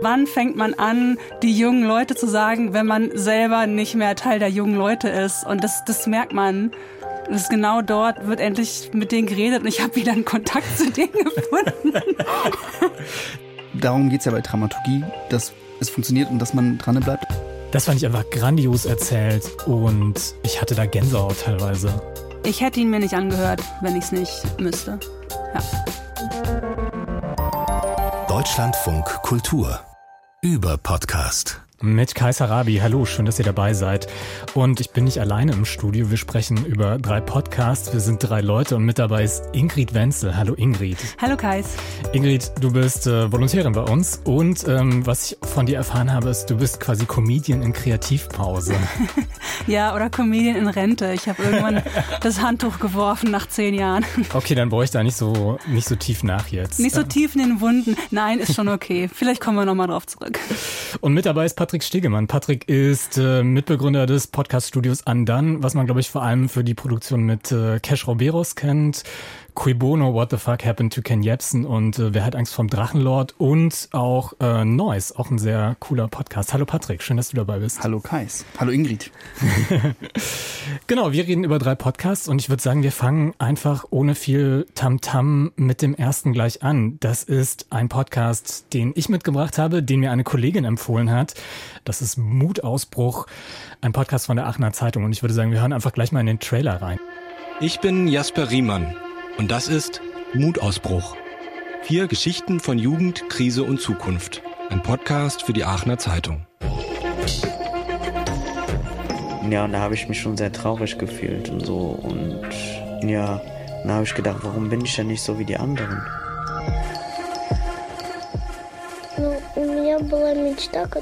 Wann fängt man an, die jungen Leute zu sagen, wenn man selber nicht mehr Teil der jungen Leute ist? Und das, das merkt man. Das ist genau dort wird endlich mit denen geredet und ich habe wieder einen Kontakt zu denen gefunden. Darum geht es ja bei Dramaturgie, dass es funktioniert und dass man dran bleibt. Das fand ich einfach grandios erzählt und ich hatte da Gänsehaut teilweise. Ich hätte ihn mir nicht angehört, wenn ich es nicht müsste. Ja. Deutschlandfunk Kultur über Podcast mit Kaiser Rabi. Hallo, schön, dass ihr dabei seid. Und ich bin nicht alleine im Studio. Wir sprechen über drei Podcasts. Wir sind drei Leute und mit dabei ist Ingrid Wenzel. Hallo Ingrid. Hallo Kais. Ingrid, du bist äh, Volontärin bei uns und ähm, was ich von dir erfahren habe, ist, du bist quasi Comedian in Kreativpause. ja, oder Comedian in Rente. Ich habe irgendwann das Handtuch geworfen nach zehn Jahren. okay, dann brauche ich da nicht so, nicht so tief nach jetzt. Nicht so tief in den Wunden. Nein, ist schon okay. Vielleicht kommen wir nochmal drauf zurück. Und mit dabei ist Patrick Stegemann. Patrick ist äh, Mitbegründer des Podcast-Studios Andan, was man, glaube ich, vor allem für die Produktion mit äh, Cash Roberos kennt. Cui Bono, What the Fuck Happened to Ken Jebsen und äh, Wer hat Angst vom Drachenlord und auch äh, Noise, auch ein sehr cooler Podcast. Hallo Patrick, schön, dass du dabei bist. Hallo Kais. Hallo Ingrid. genau, wir reden über drei Podcasts und ich würde sagen, wir fangen einfach ohne viel Tamtam -Tam mit dem ersten gleich an. Das ist ein Podcast, den ich mitgebracht habe, den mir eine Kollegin empfohlen hat. Das ist Mutausbruch, ein Podcast von der Aachener Zeitung und ich würde sagen, wir hören einfach gleich mal in den Trailer rein. Ich bin Jasper Riemann. Und das ist Mutausbruch. Vier Geschichten von Jugend, Krise und Zukunft. Ein Podcast für die Aachener Zeitung. Ja, und da habe ich mich schon sehr traurig gefühlt und so. Und ja, da habe ich gedacht, warum bin ich denn nicht so wie die anderen?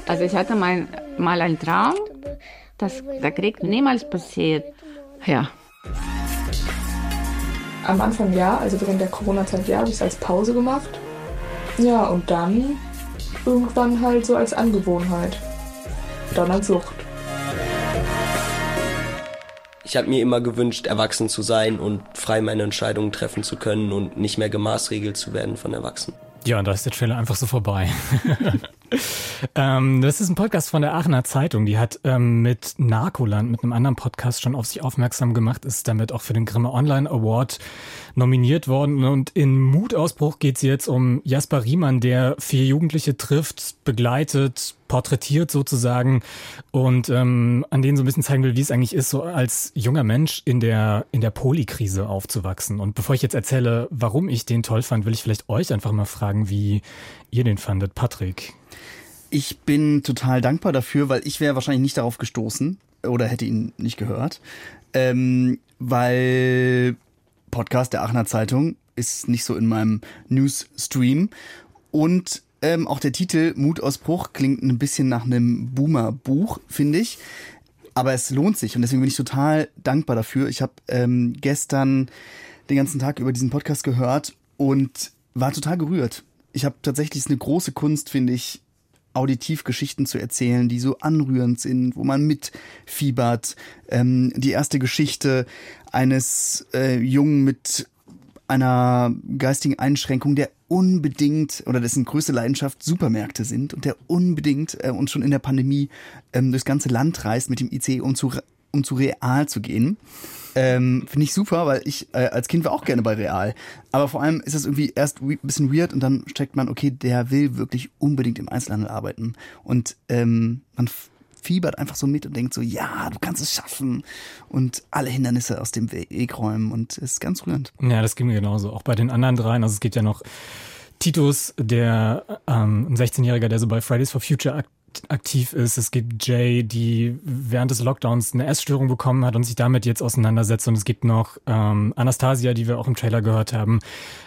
Also ich hatte mal, mal einen Traum, dass der Krieg niemals passiert. Ja, am Anfang ja, also während der Corona-Zeit ja, habe ich es als Pause gemacht. Ja, und dann irgendwann halt so als Angewohnheit. Dann als Sucht. Ich habe mir immer gewünscht, erwachsen zu sein und frei meine Entscheidungen treffen zu können und nicht mehr gemaßregelt zu werden von Erwachsenen. Ja, und da ist der Trailer einfach so vorbei. ähm, das ist ein Podcast von der Aachener Zeitung. Die hat ähm, mit Narkoland, mit einem anderen Podcast schon auf sich aufmerksam gemacht, ist damit auch für den Grimme Online Award nominiert worden. Und in Mutausbruch geht es jetzt um Jasper Riemann, der vier Jugendliche trifft, begleitet, porträtiert sozusagen und ähm, an denen so ein bisschen zeigen will, wie es eigentlich ist, so als junger Mensch in der, in der Polikrise aufzuwachsen. Und bevor ich jetzt erzähle, warum ich den toll fand, will ich vielleicht euch einfach mal fragen, wie ihr den fandet. Patrick. Ich bin total dankbar dafür, weil ich wäre wahrscheinlich nicht darauf gestoßen oder hätte ihn nicht gehört, ähm, weil Podcast der Aachener Zeitung ist nicht so in meinem Newsstream und ähm, auch der Titel Mutausbruch klingt ein bisschen nach einem Boomer-Buch, finde ich. Aber es lohnt sich und deswegen bin ich total dankbar dafür. Ich habe ähm, gestern den ganzen Tag über diesen Podcast gehört und war total gerührt. Ich habe tatsächlich eine große Kunst, finde ich, auditiv Geschichten zu erzählen, die so anrührend sind, wo man mitfiebert. Ähm, die erste Geschichte eines äh, Jungen mit einer geistigen Einschränkung, der unbedingt oder dessen größte Leidenschaft Supermärkte sind und der unbedingt äh, und schon in der Pandemie ähm, durchs ganze Land reist mit dem IC, um zu, um zu Real zu gehen. Ähm, Finde ich super, weil ich äh, als Kind war auch gerne bei Real. Aber vor allem ist es irgendwie erst ein bisschen weird und dann steckt man, okay, der will wirklich unbedingt im Einzelhandel arbeiten. Und ähm, man fiebert einfach so mit und denkt so, ja, du kannst es schaffen und alle Hindernisse aus dem Weg räumen und ist ganz rührend. Ja, das ging mir genauso. Auch bei den anderen dreien. Also es geht ja noch Titus, der ähm, ein 16-Jähriger, der so bei Fridays for Future aktiv ist. Es gibt Jay, die während des Lockdowns eine Essstörung bekommen hat und sich damit jetzt auseinandersetzt. Und es gibt noch ähm, Anastasia, die wir auch im Trailer gehört haben,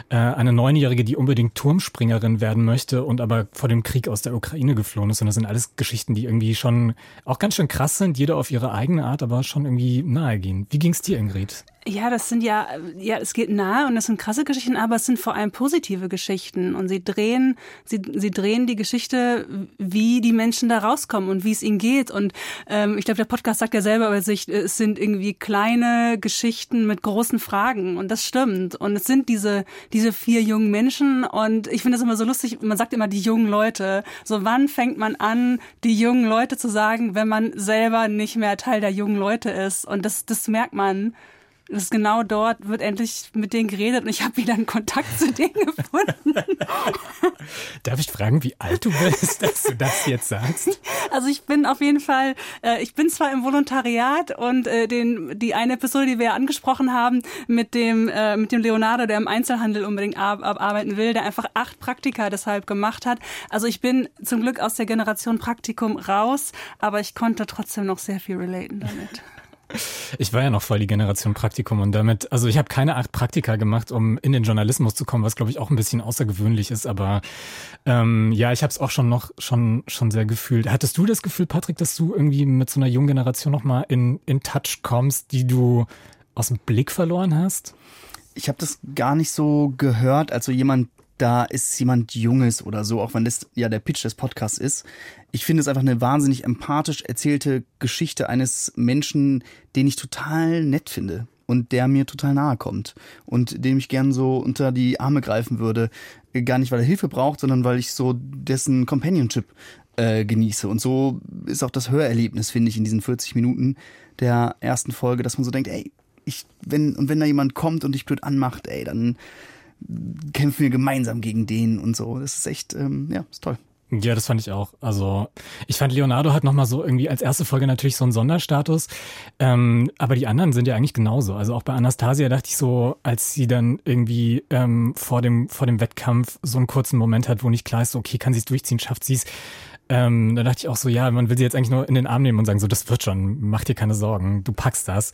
äh, eine Neunjährige, die unbedingt Turmspringerin werden möchte und aber vor dem Krieg aus der Ukraine geflohen ist. Und das sind alles Geschichten, die irgendwie schon auch ganz schön krass sind, jeder auf ihre eigene Art, aber schon irgendwie nahe gehen. Wie ging es dir, Ingrid? Ja, das sind ja, ja, es geht nahe und das sind krasse Geschichten, aber es sind vor allem positive Geschichten. Und sie drehen, sie, sie drehen die Geschichte, wie die Menschen da rauskommen und wie es ihnen geht. Und ähm, ich glaube, der Podcast sagt ja selber über sich, es sind irgendwie kleine Geschichten mit großen Fragen. Und das stimmt. Und es sind diese diese vier jungen Menschen. Und ich finde das immer so lustig. Man sagt immer die jungen Leute. So wann fängt man an, die jungen Leute zu sagen, wenn man selber nicht mehr Teil der jungen Leute ist? Und das das merkt man das ist genau dort wird endlich mit denen geredet und ich habe wieder einen Kontakt zu denen gefunden. Darf ich fragen, wie alt du bist, dass du das jetzt sagst? Also ich bin auf jeden Fall, äh, ich bin zwar im Volontariat und äh, den, die eine Episode, die wir ja angesprochen haben, mit dem, äh, mit dem Leonardo, der im Einzelhandel unbedingt ab, abarbeiten will, der einfach acht Praktika deshalb gemacht hat. Also ich bin zum Glück aus der Generation Praktikum raus, aber ich konnte trotzdem noch sehr viel relaten damit. Ich war ja noch voll die Generation Praktikum und damit, also ich habe keine acht Praktika gemacht, um in den Journalismus zu kommen, was glaube ich auch ein bisschen außergewöhnlich ist, aber ähm, ja, ich habe es auch schon noch schon schon sehr gefühlt. Hattest du das Gefühl, Patrick, dass du irgendwie mit so einer jungen Generation noch mal in in Touch kommst, die du aus dem Blick verloren hast? Ich habe das gar nicht so gehört, also jemand da ist jemand Junges oder so, auch wenn das ja der Pitch des Podcasts ist. Ich finde es einfach eine wahnsinnig empathisch erzählte Geschichte eines Menschen, den ich total nett finde und der mir total nahe kommt und dem ich gern so unter die Arme greifen würde. Gar nicht, weil er Hilfe braucht, sondern weil ich so dessen Companionship äh, genieße. Und so ist auch das Hörerlebnis, finde ich, in diesen 40 Minuten der ersten Folge, dass man so denkt, ey, ich, wenn, und wenn da jemand kommt und dich blöd anmacht, ey, dann kämpfen wir gemeinsam gegen den und so. Das ist echt, ähm, ja, ist toll. Ja, das fand ich auch. Also ich fand Leonardo hat nochmal so irgendwie als erste Folge natürlich so einen Sonderstatus, ähm, aber die anderen sind ja eigentlich genauso. Also auch bei Anastasia dachte ich so, als sie dann irgendwie ähm, vor dem vor dem Wettkampf so einen kurzen Moment hat, wo nicht klar ist, okay, kann sie es durchziehen, schafft sie es. Ähm, da dachte ich auch so, ja, man will sie jetzt eigentlich nur in den Arm nehmen und sagen, so, das wird schon, mach dir keine Sorgen, du packst das.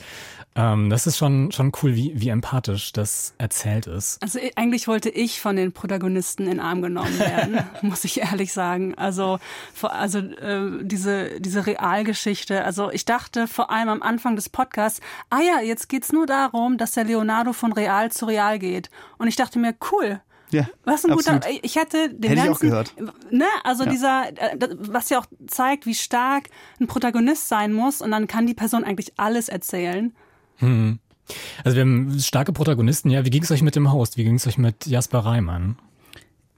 Ähm, das ist schon, schon cool, wie, wie empathisch das erzählt ist. Also eigentlich wollte ich von den Protagonisten in den Arm genommen werden, muss ich ehrlich sagen. Also, also äh, diese, diese Realgeschichte. Also ich dachte vor allem am Anfang des Podcasts, ah ja, jetzt geht's nur darum, dass der Leonardo von Real zu Real geht. Und ich dachte mir, cool, ja, was ein guter. Ich hätte den hätte ganzen, ich auch gehört. Ne, also ja. dieser, äh, was ja auch zeigt, wie stark ein Protagonist sein muss, und dann kann die Person eigentlich alles erzählen. Hm. Also wir haben starke Protagonisten. Ja, wie ging es euch mit dem Host? Wie ging es euch mit Jasper Reimann?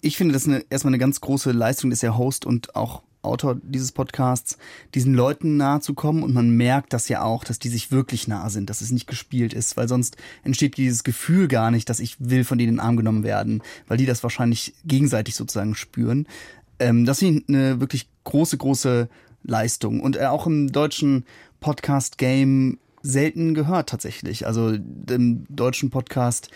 Ich finde das eine, erstmal eine ganz große Leistung, ist der Host und auch Autor dieses Podcasts, diesen Leuten nahe zu kommen und man merkt das ja auch, dass die sich wirklich nah sind, dass es nicht gespielt ist, weil sonst entsteht dieses Gefühl gar nicht, dass ich will von denen in den Arm genommen werden, weil die das wahrscheinlich gegenseitig sozusagen spüren. Ähm, das ist eine wirklich große, große Leistung und äh, auch im deutschen Podcast-Game selten gehört tatsächlich. Also im deutschen Podcast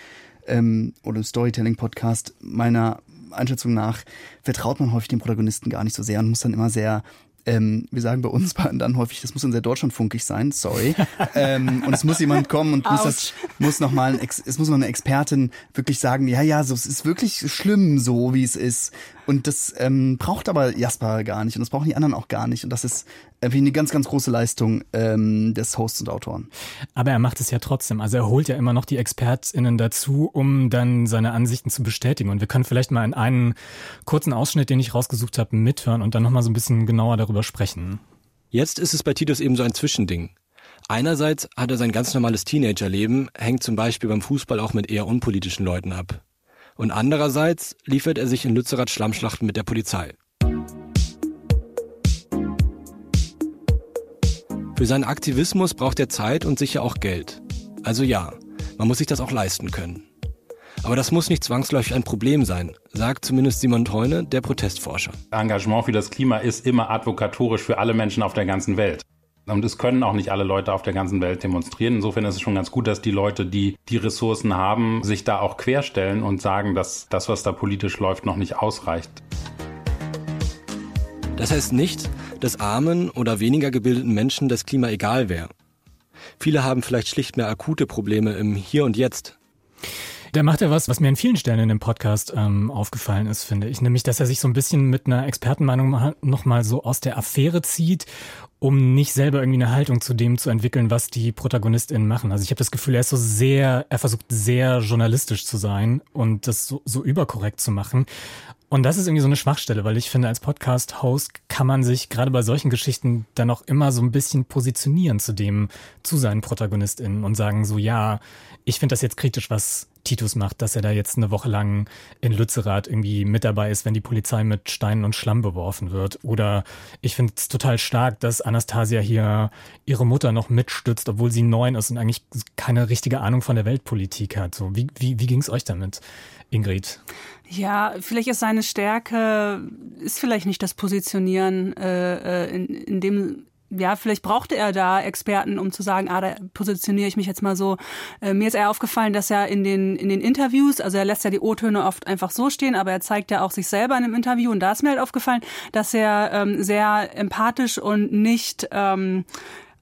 ähm, oder Storytelling-Podcast meiner Einschätzung nach vertraut man häufig den Protagonisten gar nicht so sehr und muss dann immer sehr ähm, wir sagen bei uns dann häufig, das muss dann sehr deutschlandfunkig sein, sorry. ähm, und es muss jemand kommen und muss das, muss noch mal, ein, es muss noch eine Expertin wirklich sagen, ja, ja, so, es ist wirklich schlimm so, wie es ist. Und das ähm, braucht aber Jasper gar nicht und das brauchen die anderen auch gar nicht. Und das ist irgendwie eine ganz, ganz große Leistung ähm, des Hosts und Autoren. Aber er macht es ja trotzdem. Also er holt ja immer noch die ExpertInnen dazu, um dann seine Ansichten zu bestätigen. Und wir können vielleicht mal in einen kurzen Ausschnitt, den ich rausgesucht habe, mithören und dann nochmal so ein bisschen genauer darüber sprechen. Jetzt ist es bei Titus eben so ein Zwischending. Einerseits hat er sein ganz normales Teenagerleben, hängt zum Beispiel beim Fußball auch mit eher unpolitischen Leuten ab. Und andererseits liefert er sich in Lützerath Schlammschlachten mit der Polizei. Für seinen Aktivismus braucht er Zeit und sicher auch Geld. Also ja, man muss sich das auch leisten können. Aber das muss nicht zwangsläufig ein Problem sein, sagt zumindest Simon Teune, der Protestforscher. Engagement für das Klima ist immer advokatorisch für alle Menschen auf der ganzen Welt. Und es können auch nicht alle Leute auf der ganzen Welt demonstrieren. Insofern ist es schon ganz gut, dass die Leute, die die Ressourcen haben, sich da auch querstellen und sagen, dass das, was da politisch läuft, noch nicht ausreicht. Das heißt nicht, dass armen oder weniger gebildeten Menschen das Klima egal wäre. Viele haben vielleicht schlicht mehr akute Probleme im Hier und Jetzt. Der macht ja was, was mir an vielen Stellen in dem Podcast ähm, aufgefallen ist, finde ich. Nämlich, dass er sich so ein bisschen mit einer Expertenmeinung nochmal so aus der Affäre zieht um nicht selber irgendwie eine Haltung zu dem zu entwickeln, was die ProtagonistInnen machen. Also ich habe das Gefühl, er ist so sehr, er versucht sehr journalistisch zu sein und das so, so überkorrekt zu machen. Und das ist irgendwie so eine Schwachstelle, weil ich finde, als Podcast-Host kann man sich gerade bei solchen Geschichten dann auch immer so ein bisschen positionieren zu dem, zu seinen ProtagonistInnen und sagen so, ja, ich finde das jetzt kritisch, was Titus macht, dass er da jetzt eine Woche lang in Lützerath irgendwie mit dabei ist, wenn die Polizei mit Steinen und Schlamm beworfen wird. Oder ich finde es total stark, dass Anastasia hier ihre Mutter noch mitstützt, obwohl sie neun ist und eigentlich keine richtige Ahnung von der Weltpolitik hat. So, wie, wie, wie ging es euch damit, Ingrid? Ja, vielleicht ist seine Stärke, ist vielleicht nicht das Positionieren äh, äh in, in dem ja, vielleicht brauchte er da Experten, um zu sagen, ah, da positioniere ich mich jetzt mal so. Äh, mir ist eher aufgefallen, dass er in den, in den Interviews, also er lässt ja die O-Töne oft einfach so stehen, aber er zeigt ja auch sich selber in einem Interview und da ist mir halt aufgefallen, dass er ähm, sehr empathisch und nicht ähm,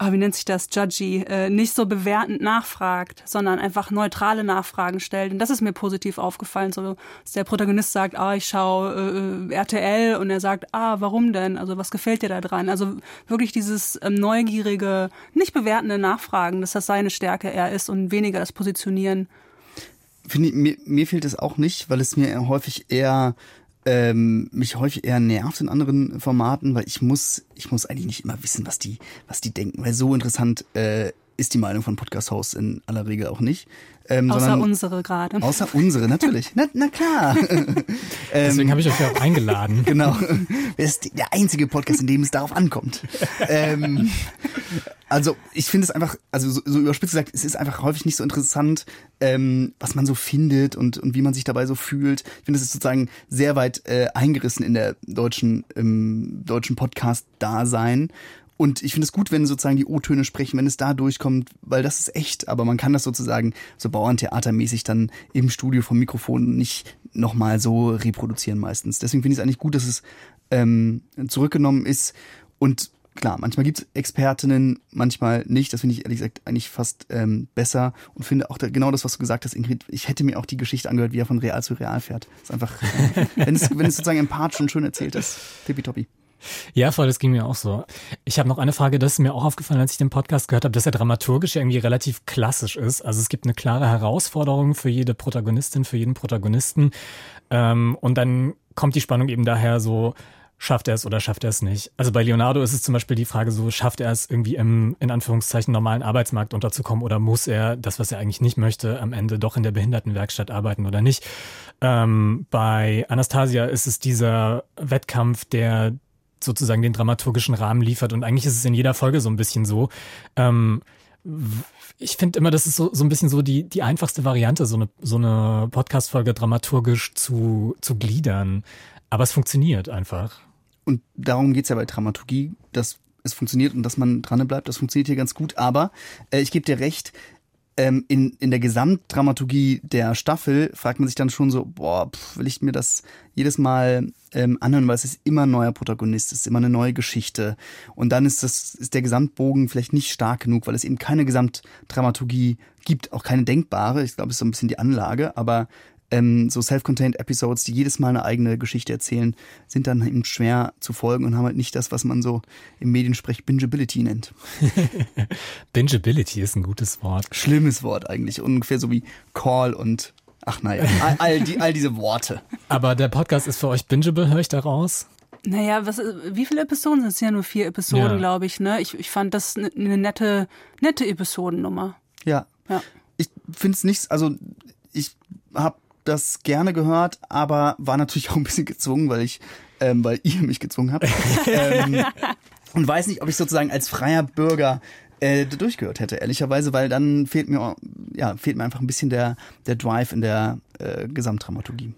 oh, wie nennt sich das, judgy, äh, nicht so bewertend nachfragt, sondern einfach neutrale Nachfragen stellt. Und das ist mir positiv aufgefallen, so dass der Protagonist sagt, ah, ich schaue äh, RTL und er sagt, ah, warum denn? Also was gefällt dir da dran? Also wirklich dieses ähm, neugierige, nicht bewertende Nachfragen, dass das seine Stärke eher ist und weniger das Positionieren. Finde, mir, mir fehlt es auch nicht, weil es mir häufig eher ähm, mich häufig eher nervt in anderen Formaten, weil ich muss, ich muss eigentlich nicht immer wissen, was die, was die denken, weil so interessant äh, ist die Meinung von Podcast-Hosts in aller Regel auch nicht. Ähm, außer unsere gerade. Außer unsere, natürlich. Na, na klar. Deswegen ähm, habe ich euch ja auch eingeladen. Genau. Das ist der einzige Podcast, in dem es darauf ankommt. ähm, also ich finde es einfach, also so, so überspitzt gesagt, es ist einfach häufig nicht so interessant, ähm, was man so findet und, und wie man sich dabei so fühlt. Ich finde, es ist sozusagen sehr weit äh, eingerissen in der deutschen, im deutschen Podcast-Dasein. Und ich finde es gut, wenn sozusagen die O-Töne sprechen, wenn es da durchkommt, weil das ist echt. Aber man kann das sozusagen so Bauerntheatermäßig dann im Studio vom Mikrofon nicht nochmal so reproduzieren meistens. Deswegen finde ich es eigentlich gut, dass es ähm, zurückgenommen ist. Und klar, manchmal gibt es Expertinnen, manchmal nicht. Das finde ich ehrlich gesagt eigentlich fast ähm, besser und finde auch da, genau das, was du gesagt hast, Ingrid. Ich hätte mir auch die Geschichte angehört, wie er von Real zu Real fährt. Ist einfach, wenn, es, wenn es sozusagen empathisch und schön erzählt ist. Tippitoppi. Ja, voll, das ging mir auch so. Ich habe noch eine Frage, das ist mir auch aufgefallen, als ich den Podcast gehört habe, dass er dramaturgisch irgendwie relativ klassisch ist. Also es gibt eine klare Herausforderung für jede Protagonistin, für jeden Protagonisten. Ähm, und dann kommt die Spannung eben daher so, schafft er es oder schafft er es nicht? Also bei Leonardo ist es zum Beispiel die Frage so, schafft er es irgendwie im, in Anführungszeichen, normalen Arbeitsmarkt unterzukommen oder muss er das, was er eigentlich nicht möchte, am Ende doch in der Behindertenwerkstatt arbeiten oder nicht? Ähm, bei Anastasia ist es dieser Wettkampf, der sozusagen den dramaturgischen Rahmen liefert. Und eigentlich ist es in jeder Folge so ein bisschen so. Ähm, ich finde immer, das ist so, so ein bisschen so die, die einfachste Variante, so eine, so eine Podcast-Folge dramaturgisch zu, zu gliedern. Aber es funktioniert einfach. Und darum geht's ja bei Dramaturgie, dass es funktioniert und dass man dran bleibt. Das funktioniert hier ganz gut. Aber äh, ich gebe dir recht, ähm, in, in der Gesamtdramaturgie der Staffel fragt man sich dann schon so, boah, pff, will ich mir das jedes Mal ähm, anhören, weil es ist immer ein neuer Protagonist, es ist immer eine neue Geschichte. Und dann ist das, ist der Gesamtbogen vielleicht nicht stark genug, weil es eben keine Gesamtdramaturgie gibt, auch keine denkbare. Ich glaube, es ist so ein bisschen die Anlage, aber ähm, so self-contained Episodes, die jedes Mal eine eigene Geschichte erzählen, sind dann eben schwer zu folgen und haben halt nicht das, was man so im Mediensprech Bingeability nennt. Bingeability ist ein gutes Wort. Schlimmes Wort eigentlich, ungefähr so wie Call und ach naja, all, all, die, all diese Worte. Aber der Podcast ist für euch bingeable, höre ich daraus? Naja, was, wie viele Episoden sind es? Ja, nur vier Episoden, ja. glaube ich. Ne? Ich, ich fand das eine ne nette, nette Episodennummer. Ja. ja. Ich finde es nicht, also ich habe das gerne gehört, aber war natürlich auch ein bisschen gezwungen, weil ich, ähm, weil ihr mich gezwungen habt. ähm, und weiß nicht, ob ich sozusagen als freier Bürger äh, durchgehört hätte, ehrlicherweise, weil dann fehlt mir, ja, fehlt mir einfach ein bisschen der, der Drive in der äh, Gesamtdramaturgie.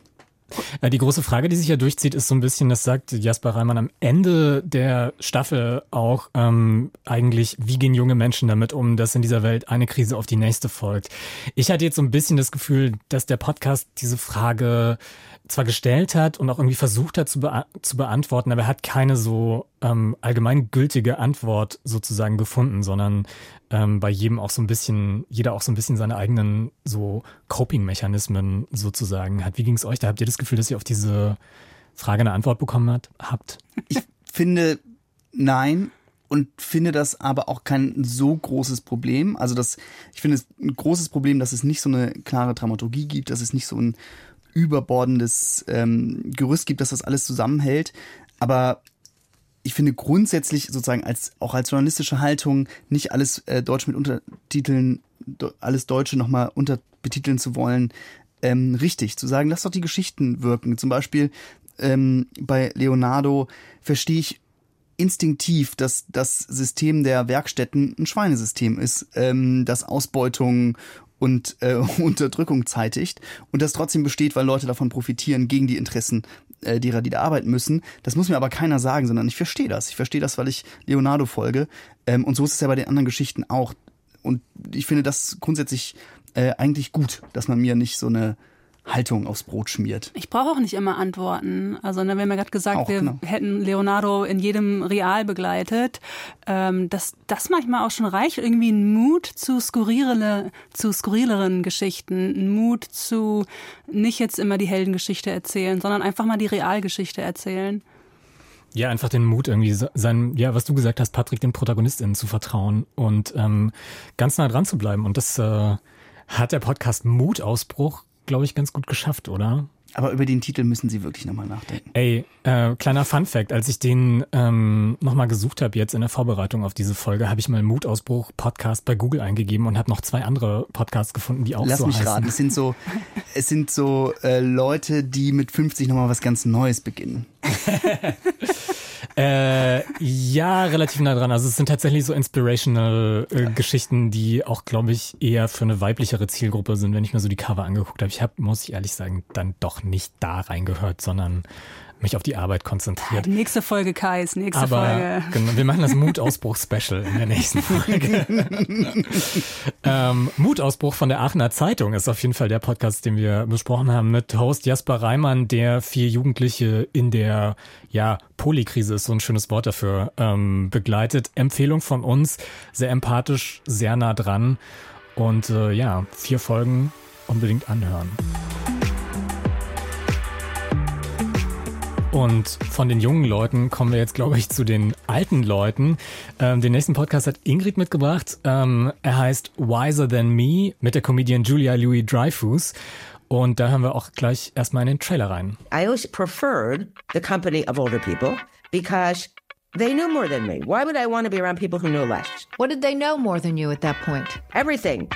Ja, die große Frage, die sich ja durchzieht, ist so ein bisschen, das sagt Jasper Reimann am Ende der Staffel auch, ähm, eigentlich, wie gehen junge Menschen damit um, dass in dieser Welt eine Krise auf die nächste folgt. Ich hatte jetzt so ein bisschen das Gefühl, dass der Podcast diese Frage zwar gestellt hat und auch irgendwie versucht hat zu, bea zu beantworten, aber er hat keine so ähm, allgemeingültige Antwort sozusagen gefunden, sondern ähm, bei jedem auch so ein bisschen, jeder auch so ein bisschen seine eigenen so Coping-Mechanismen sozusagen hat. Wie ging es euch? Da habt ihr das Gefühl, dass ihr auf diese Frage eine Antwort bekommen hat, habt? Ich finde nein und finde das aber auch kein so großes Problem. Also das, ich finde es ein großes Problem, dass es nicht so eine klare Dramaturgie gibt, dass es nicht so ein überbordendes ähm, Gerüst gibt, dass das alles zusammenhält. Aber ich finde grundsätzlich sozusagen als auch als journalistische Haltung nicht alles äh, Deutsch mit Untertiteln, alles Deutsche nochmal unterbetiteln zu wollen, ähm, richtig. Zu sagen, lass doch die Geschichten wirken. Zum Beispiel ähm, bei Leonardo verstehe ich instinktiv, dass das System der Werkstätten ein Schweinesystem ist, ähm, das Ausbeutung und äh, Unterdrückung zeitigt und das trotzdem besteht, weil Leute davon profitieren gegen die Interessen äh, derer, die da arbeiten müssen. Das muss mir aber keiner sagen, sondern ich verstehe das. Ich verstehe das, weil ich Leonardo folge. Ähm, und so ist es ja bei den anderen Geschichten auch. Und ich finde das grundsätzlich äh, eigentlich gut, dass man mir nicht so eine Haltung aufs Brot schmiert. Ich brauche auch nicht immer Antworten. Also ne, wir haben ja gerade gesagt, Auch, wir genau. hätten Leonardo in jedem Real begleitet. Ähm, dass das manchmal auch schon reicht, irgendwie ein Mut zu skurrilere, zu skurrileren Geschichten, ein Mut zu nicht jetzt immer die Heldengeschichte erzählen, sondern einfach mal die Realgeschichte erzählen. Ja, einfach den Mut irgendwie sein, ja, was du gesagt hast, Patrick, den ProtagonistInnen zu vertrauen und ähm, ganz nah dran zu bleiben. Und das äh, hat der Podcast Mutausbruch, glaube ich, ganz gut geschafft, oder? Aber über den Titel müssen Sie wirklich nochmal nachdenken. Ey, äh, kleiner Fun Fact, als ich den ähm, nochmal gesucht habe jetzt in der Vorbereitung auf diese Folge, habe ich mal Mutausbruch Podcast bei Google eingegeben und habe noch zwei andere Podcasts gefunden, die auch Lass so mich heißen. raten, es sind so, es sind so äh, Leute, die mit 50 nochmal was ganz Neues beginnen. Äh, ja, relativ nah dran. Also es sind tatsächlich so inspirational äh, Geschichten, die auch, glaube ich, eher für eine weiblichere Zielgruppe sind, wenn ich mir so die Cover angeguckt habe. Ich habe, muss ich ehrlich sagen, dann doch nicht da reingehört, sondern mich auf die Arbeit konzentriert. Die nächste Folge Kais, nächste Aber Folge. genau, wir machen das Mutausbruch-Special in der nächsten Folge. ähm, Mutausbruch von der Aachener Zeitung ist auf jeden Fall der Podcast, den wir besprochen haben mit Host Jasper Reimann, der vier Jugendliche in der ja, Polykrise ist so ein schönes Wort dafür, ähm, begleitet. Empfehlung von uns, sehr empathisch, sehr nah dran. Und äh, ja, vier Folgen unbedingt anhören. Und von den jungen Leuten kommen wir jetzt, glaube ich, zu den alten Leuten. Ähm, den nächsten Podcast hat Ingrid mitgebracht. Ähm, er heißt Wiser Than Me mit der Comedian Julia Louis Dreyfus. Und da hören wir auch gleich erstmal in den Trailer rein. I always preferred the company of older people because they knew more than me. Why would I want to be around people who knew less? What did they know more than you at that point? Everything.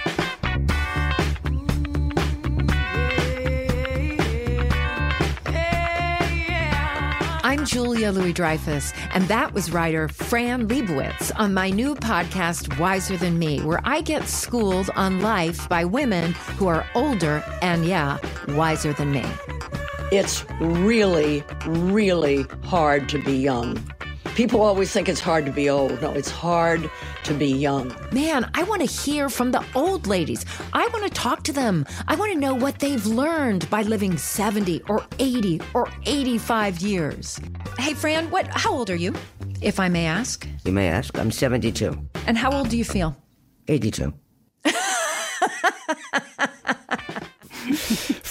Julia Louis Dreyfus, and that was writer Fran Lebowitz on my new podcast, Wiser Than Me, where I get schooled on life by women who are older and, yeah, wiser than me. It's really, really hard to be young. People always think it's hard to be old. No, it's hard to be young. Man, I want to hear from the old ladies. I want to talk to them. I want to know what they've learned by living 70 or 80 or 85 years. Hey, Fran, what how old are you? If I may ask. You may ask. I'm 72. And how old do you feel? 82.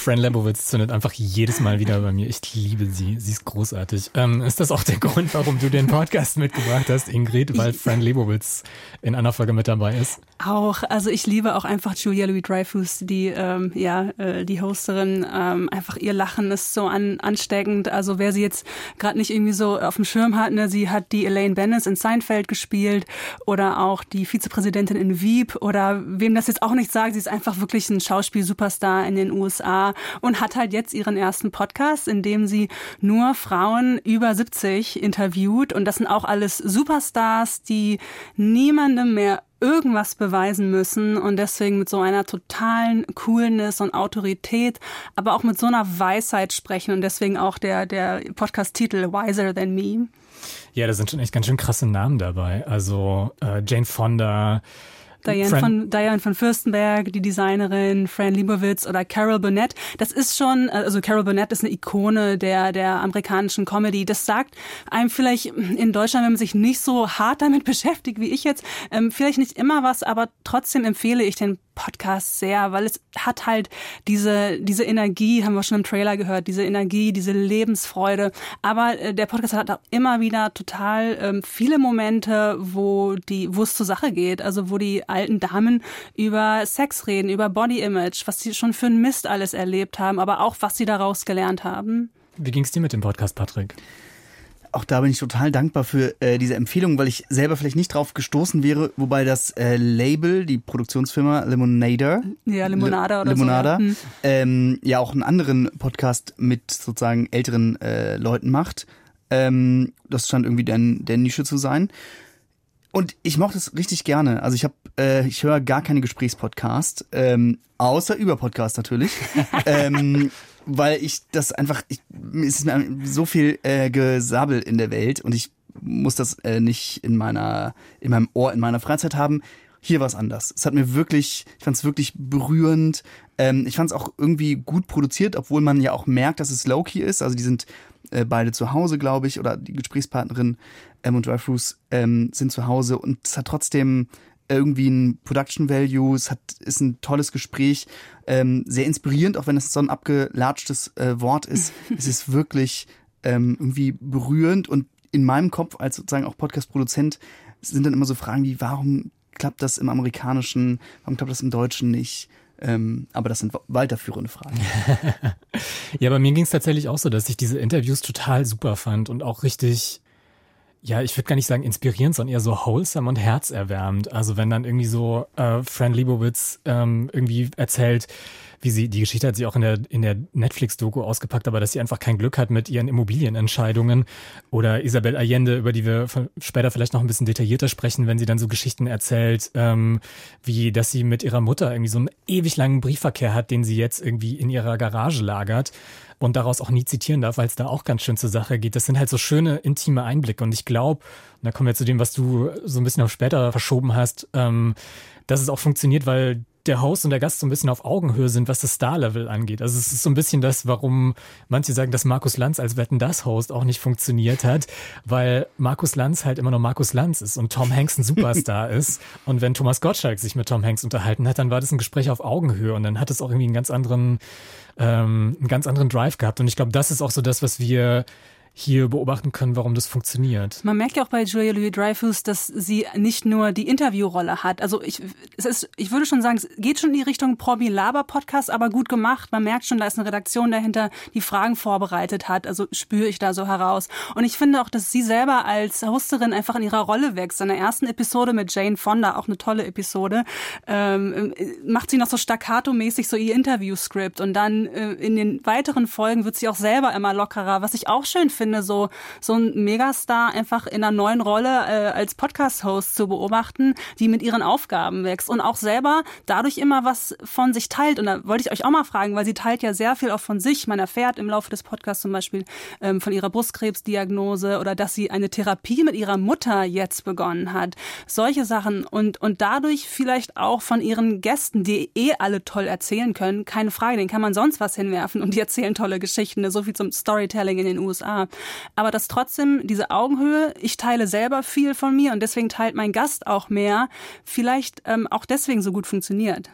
Fran Lebowitz zündet einfach jedes Mal wieder bei mir. Ich liebe sie. Sie ist großartig. Ähm, ist das auch der Grund, warum du den Podcast mitgebracht hast, Ingrid? Weil Fran Lebowitz in einer Folge mit dabei ist? Auch, also ich liebe auch einfach Julia Louis Dreyfus, die ähm, ja äh, die Hosterin. Ähm, einfach ihr Lachen ist so an, ansteckend. Also wer sie jetzt gerade nicht irgendwie so auf dem Schirm hat, ne, sie hat die Elaine Bennis in Seinfeld gespielt oder auch die Vizepräsidentin in Wieb oder wem das jetzt auch nicht sagt, sie ist einfach wirklich ein Schauspiel-Superstar in den USA und hat halt jetzt ihren ersten Podcast, in dem sie nur Frauen über 70 interviewt und das sind auch alles Superstars, die niemandem mehr irgendwas beweisen müssen und deswegen mit so einer totalen Coolness und Autorität, aber auch mit so einer Weisheit sprechen und deswegen auch der, der Podcast-Titel Wiser Than Me. Ja, da sind schon echt ganz schön krasse Namen dabei. Also äh, Jane Fonda, Diane Fran- von, Diane von Fürstenberg, die Designerin, Fran Lebowitz oder Carol Burnett. Das ist schon, also Carol Burnett ist eine Ikone der, der amerikanischen Comedy. Das sagt einem vielleicht in Deutschland, wenn man sich nicht so hart damit beschäftigt wie ich jetzt, ähm, vielleicht nicht immer was, aber trotzdem empfehle ich den Podcast sehr, weil es hat halt diese, diese Energie, haben wir schon im Trailer gehört, diese Energie, diese Lebensfreude. Aber äh, der Podcast hat auch immer wieder total ähm, viele Momente, wo die, wo es zur Sache geht. Also wo die alten Damen über Sex reden, über Body Image, was sie schon für einen Mist alles erlebt haben, aber auch was sie daraus gelernt haben. Wie ging's dir mit dem Podcast, Patrick? Auch da bin ich total dankbar für äh, diese Empfehlung, weil ich selber vielleicht nicht drauf gestoßen wäre, wobei das äh, Label, die Produktionsfirma Lemonader, Ja, Limonada oder Limonada, so. Ja. Hm. ähm, ja auch einen anderen Podcast mit sozusagen älteren äh, Leuten macht. Ähm, das scheint irgendwie der, der Nische zu sein. Und ich mochte es richtig gerne. Also ich habe, äh, ich höre gar keine Gesprächspodcasts, ähm, außer über Podcast natürlich, ähm, weil ich das einfach, ich, es ist mir so viel äh, Gesabbel in der Welt und ich muss das äh, nicht in meiner, in meinem Ohr, in meiner Freizeit haben. Hier war es anders. Es hat mir wirklich, ich fand es wirklich berührend. Ähm, ich fand es auch irgendwie gut produziert, obwohl man ja auch merkt, dass es low-key ist. Also die sind äh, beide zu Hause, glaube ich, oder die Gesprächspartnerin ähm, und Dreyfus ähm, sind zu Hause und es hat trotzdem irgendwie ein Production Value, es hat, ist ein tolles Gespräch, ähm, sehr inspirierend, auch wenn es so ein abgelatschtes äh, Wort ist. es ist wirklich ähm, irgendwie berührend und in meinem Kopf als sozusagen auch Podcast-Produzent sind dann immer so Fragen wie, warum klappt das im Amerikanischen, warum klappt das im Deutschen nicht? Ähm, aber das sind weiterführende Fragen. Ja, bei mir ging es tatsächlich auch so, dass ich diese Interviews total super fand und auch richtig, ja, ich würde gar nicht sagen inspirierend, sondern eher so wholesome und herzerwärmend. Also wenn dann irgendwie so äh, Fran Lebowitz ähm, irgendwie erzählt, wie sie, die Geschichte hat sie auch in der, in der Netflix-Doku ausgepackt, aber dass sie einfach kein Glück hat mit ihren Immobilienentscheidungen. Oder Isabel Allende, über die wir später vielleicht noch ein bisschen detaillierter sprechen, wenn sie dann so Geschichten erzählt, ähm, wie dass sie mit ihrer Mutter irgendwie so einen ewig langen Briefverkehr hat, den sie jetzt irgendwie in ihrer Garage lagert und daraus auch nie zitieren darf, weil es da auch ganz schön zur Sache geht. Das sind halt so schöne, intime Einblicke. Und ich glaube, da kommen wir zu dem, was du so ein bisschen auf später verschoben hast, ähm, dass es auch funktioniert, weil der Host und der Gast so ein bisschen auf Augenhöhe sind, was das Star-Level angeht. Also es ist so ein bisschen das, warum manche sagen, dass Markus Lanz als Wetten das Host auch nicht funktioniert hat, weil Markus Lanz halt immer noch Markus Lanz ist und Tom Hanks ein Superstar ist. Und wenn Thomas Gottschalk sich mit Tom Hanks unterhalten hat, dann war das ein Gespräch auf Augenhöhe und dann hat es auch irgendwie einen ganz anderen, ähm, einen ganz anderen Drive gehabt. Und ich glaube, das ist auch so das, was wir hier beobachten können, warum das funktioniert. Man merkt ja auch bei Julia Louis Dreyfus, dass sie nicht nur die Interviewrolle hat. Also ich, es ist, ich würde schon sagen, es geht schon in die Richtung Probi Laber Podcast, aber gut gemacht. Man merkt schon, da ist eine Redaktion dahinter, die Fragen vorbereitet hat. Also spüre ich da so heraus. Und ich finde auch, dass sie selber als Hosterin einfach in ihrer Rolle wächst. In der ersten Episode mit Jane Fonda, auch eine tolle Episode, ähm, macht sie noch so staccato-mäßig so ihr Interviewskript und dann äh, in den weiteren Folgen wird sie auch selber immer lockerer, was ich auch schön finde, so so ein Megastar einfach in einer neuen Rolle äh, als Podcast-Host zu beobachten, die mit ihren Aufgaben wächst und auch selber dadurch immer was von sich teilt. Und da wollte ich euch auch mal fragen, weil sie teilt ja sehr viel auch von sich. Man erfährt im Laufe des Podcasts zum Beispiel ähm, von ihrer Brustkrebsdiagnose oder dass sie eine Therapie mit ihrer Mutter jetzt begonnen hat. Solche Sachen und und dadurch vielleicht auch von ihren Gästen, die eh alle toll erzählen können, keine Frage, den kann man sonst was hinwerfen und die erzählen tolle Geschichten, so viel zum Storytelling in den USA. Aber dass trotzdem diese Augenhöhe, ich teile selber viel von mir und deswegen teilt mein Gast auch mehr, vielleicht ähm, auch deswegen so gut funktioniert.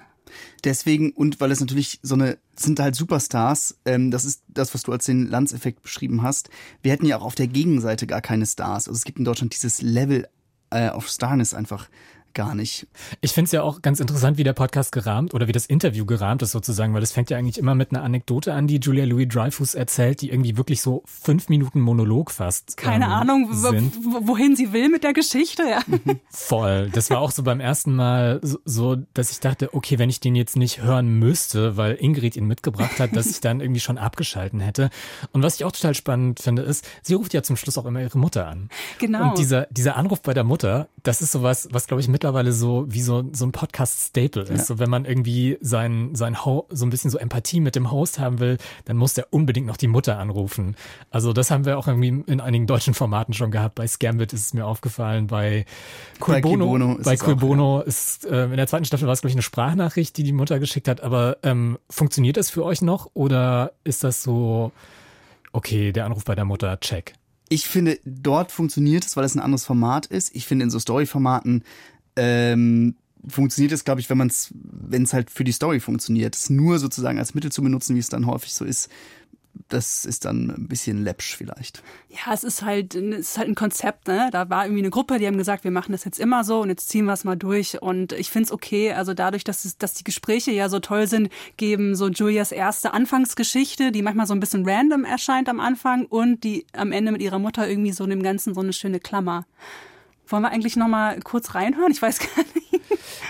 Deswegen, und weil es natürlich so eine, sind halt Superstars, ähm, das ist das, was du als den Lanz-Effekt beschrieben hast. Wir hätten ja auch auf der Gegenseite gar keine Stars. Also es gibt in Deutschland dieses Level äh, auf Starness einfach gar nicht. Ich finde es ja auch ganz interessant, wie der Podcast gerahmt oder wie das Interview gerahmt ist sozusagen, weil das fängt ja eigentlich immer mit einer Anekdote an, die Julia Louis Dreyfus erzählt, die irgendwie wirklich so fünf Minuten Monolog fast. Keine ähm, Ahnung, sind. wo- wohin sie will mit der Geschichte. Ja. Voll. Das war auch so beim ersten Mal so- so, dass ich dachte, okay, wenn ich den jetzt nicht hören müsste, weil Ingrid ihn mitgebracht hat, dass ich dann irgendwie schon abgeschalten hätte. Und was ich auch total spannend finde, ist, sie ruft ja zum Schluss auch immer ihre Mutter an. Genau. Und dieser, dieser Anruf bei der Mutter, das ist sowas, was, glaube ich, mit mittlerweile so wie so, so ein Podcast-Staple ist. Ja. So, wenn man irgendwie sein, sein Ho so ein bisschen so Empathie mit dem Host haben will, dann muss der unbedingt noch die Mutter anrufen. Also das haben wir auch irgendwie in einigen deutschen Formaten schon gehabt. Bei Scambit ist es mir aufgefallen, bei Cool Bono, bei Cool Bono ist äh, in der zweiten Staffel war es glaube ich eine Sprachnachricht, die die Mutter geschickt hat. Aber ähm, funktioniert das für euch noch oder ist das so okay, der Anruf bei der Mutter, check? Ich finde, dort funktioniert es, weil es ein anderes Format ist. Ich finde, in so Story-Formaten ähm, funktioniert es, glaube ich, wenn man es, wenn es halt für die Story funktioniert. Es nur sozusagen als Mittel zu benutzen, wie es dann häufig so ist, das ist dann ein bisschen läppsch vielleicht. Ja, es ist halt, es ist halt ein Konzept, ne? Da war irgendwie eine Gruppe, die haben gesagt, wir machen das jetzt immer so und jetzt ziehen wir es mal durch. Und ich finde es okay. Also dadurch, dass, es, dass die Gespräche ja so toll sind, geben so Julias erste Anfangsgeschichte, die manchmal so ein bisschen random erscheint am Anfang und die am Ende mit ihrer Mutter irgendwie so in dem Ganzen so eine schöne Klammer. Wollen wir eigentlich noch mal kurz reinhören? Ich weiß gar nicht.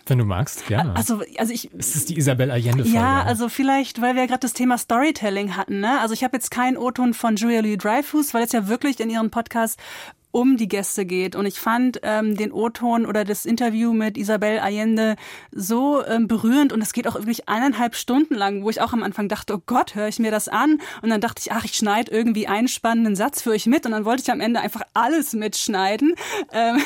Wenn du magst, gerne. Also, also ich. Es ist die Isabel Allende-Folge. Ja, also vielleicht, weil wir ja gerade das Thema Storytelling hatten. Ne? Also ich habe jetzt keinen O-Ton von Julia Louis Dreyfus, weil es ja wirklich in ihrem Podcast um die Gäste geht. Und ich fand ähm, den O-Ton oder das Interview mit Isabel Allende so ähm, berührend und es geht auch wirklich eineinhalb Stunden lang, wo ich auch am Anfang dachte, oh Gott, höre ich mir das an? Und dann dachte ich, ach, ich schneide irgendwie einen spannenden Satz für euch mit und dann wollte ich am Ende einfach alles mitschneiden. Ähm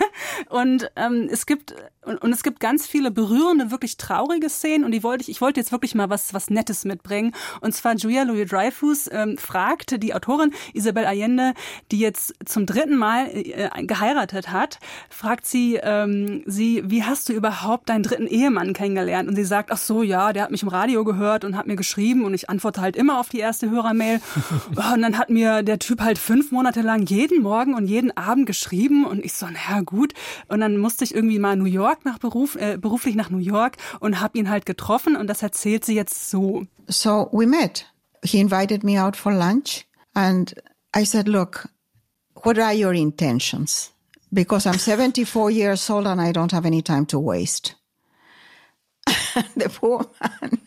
und ähm, es gibt und, und es gibt ganz viele berührende, wirklich traurige Szenen und die wollte ich, ich wollte jetzt wirklich mal was, was Nettes mitbringen. Und zwar Julia Louis Dreyfus ähm, fragte die Autorin Isabel Allende, die jetzt zum dritten Mal äh, geheiratet hat, fragt sie, ähm, sie, wie hast du überhaupt deinen dritten Ehemann kennengelernt? Und sie sagt, ach so, ja, der hat mich im Radio gehört und hat mir geschrieben und ich antworte halt immer auf die erste Hörermail. und dann hat mir der Typ halt fünf Monate lang jeden Morgen und jeden Abend geschrieben und ich so, naja, gut. Und dann musste ich irgendwie mal New York York nach Beruf, äh, beruflich nach New York und habe ihn halt getroffen und das erzählt sie jetzt so. So we met. He invited me out for lunch and I said, look, what are your intentions? Because I'm 74 years old and I don't have any time to waste. the poor man,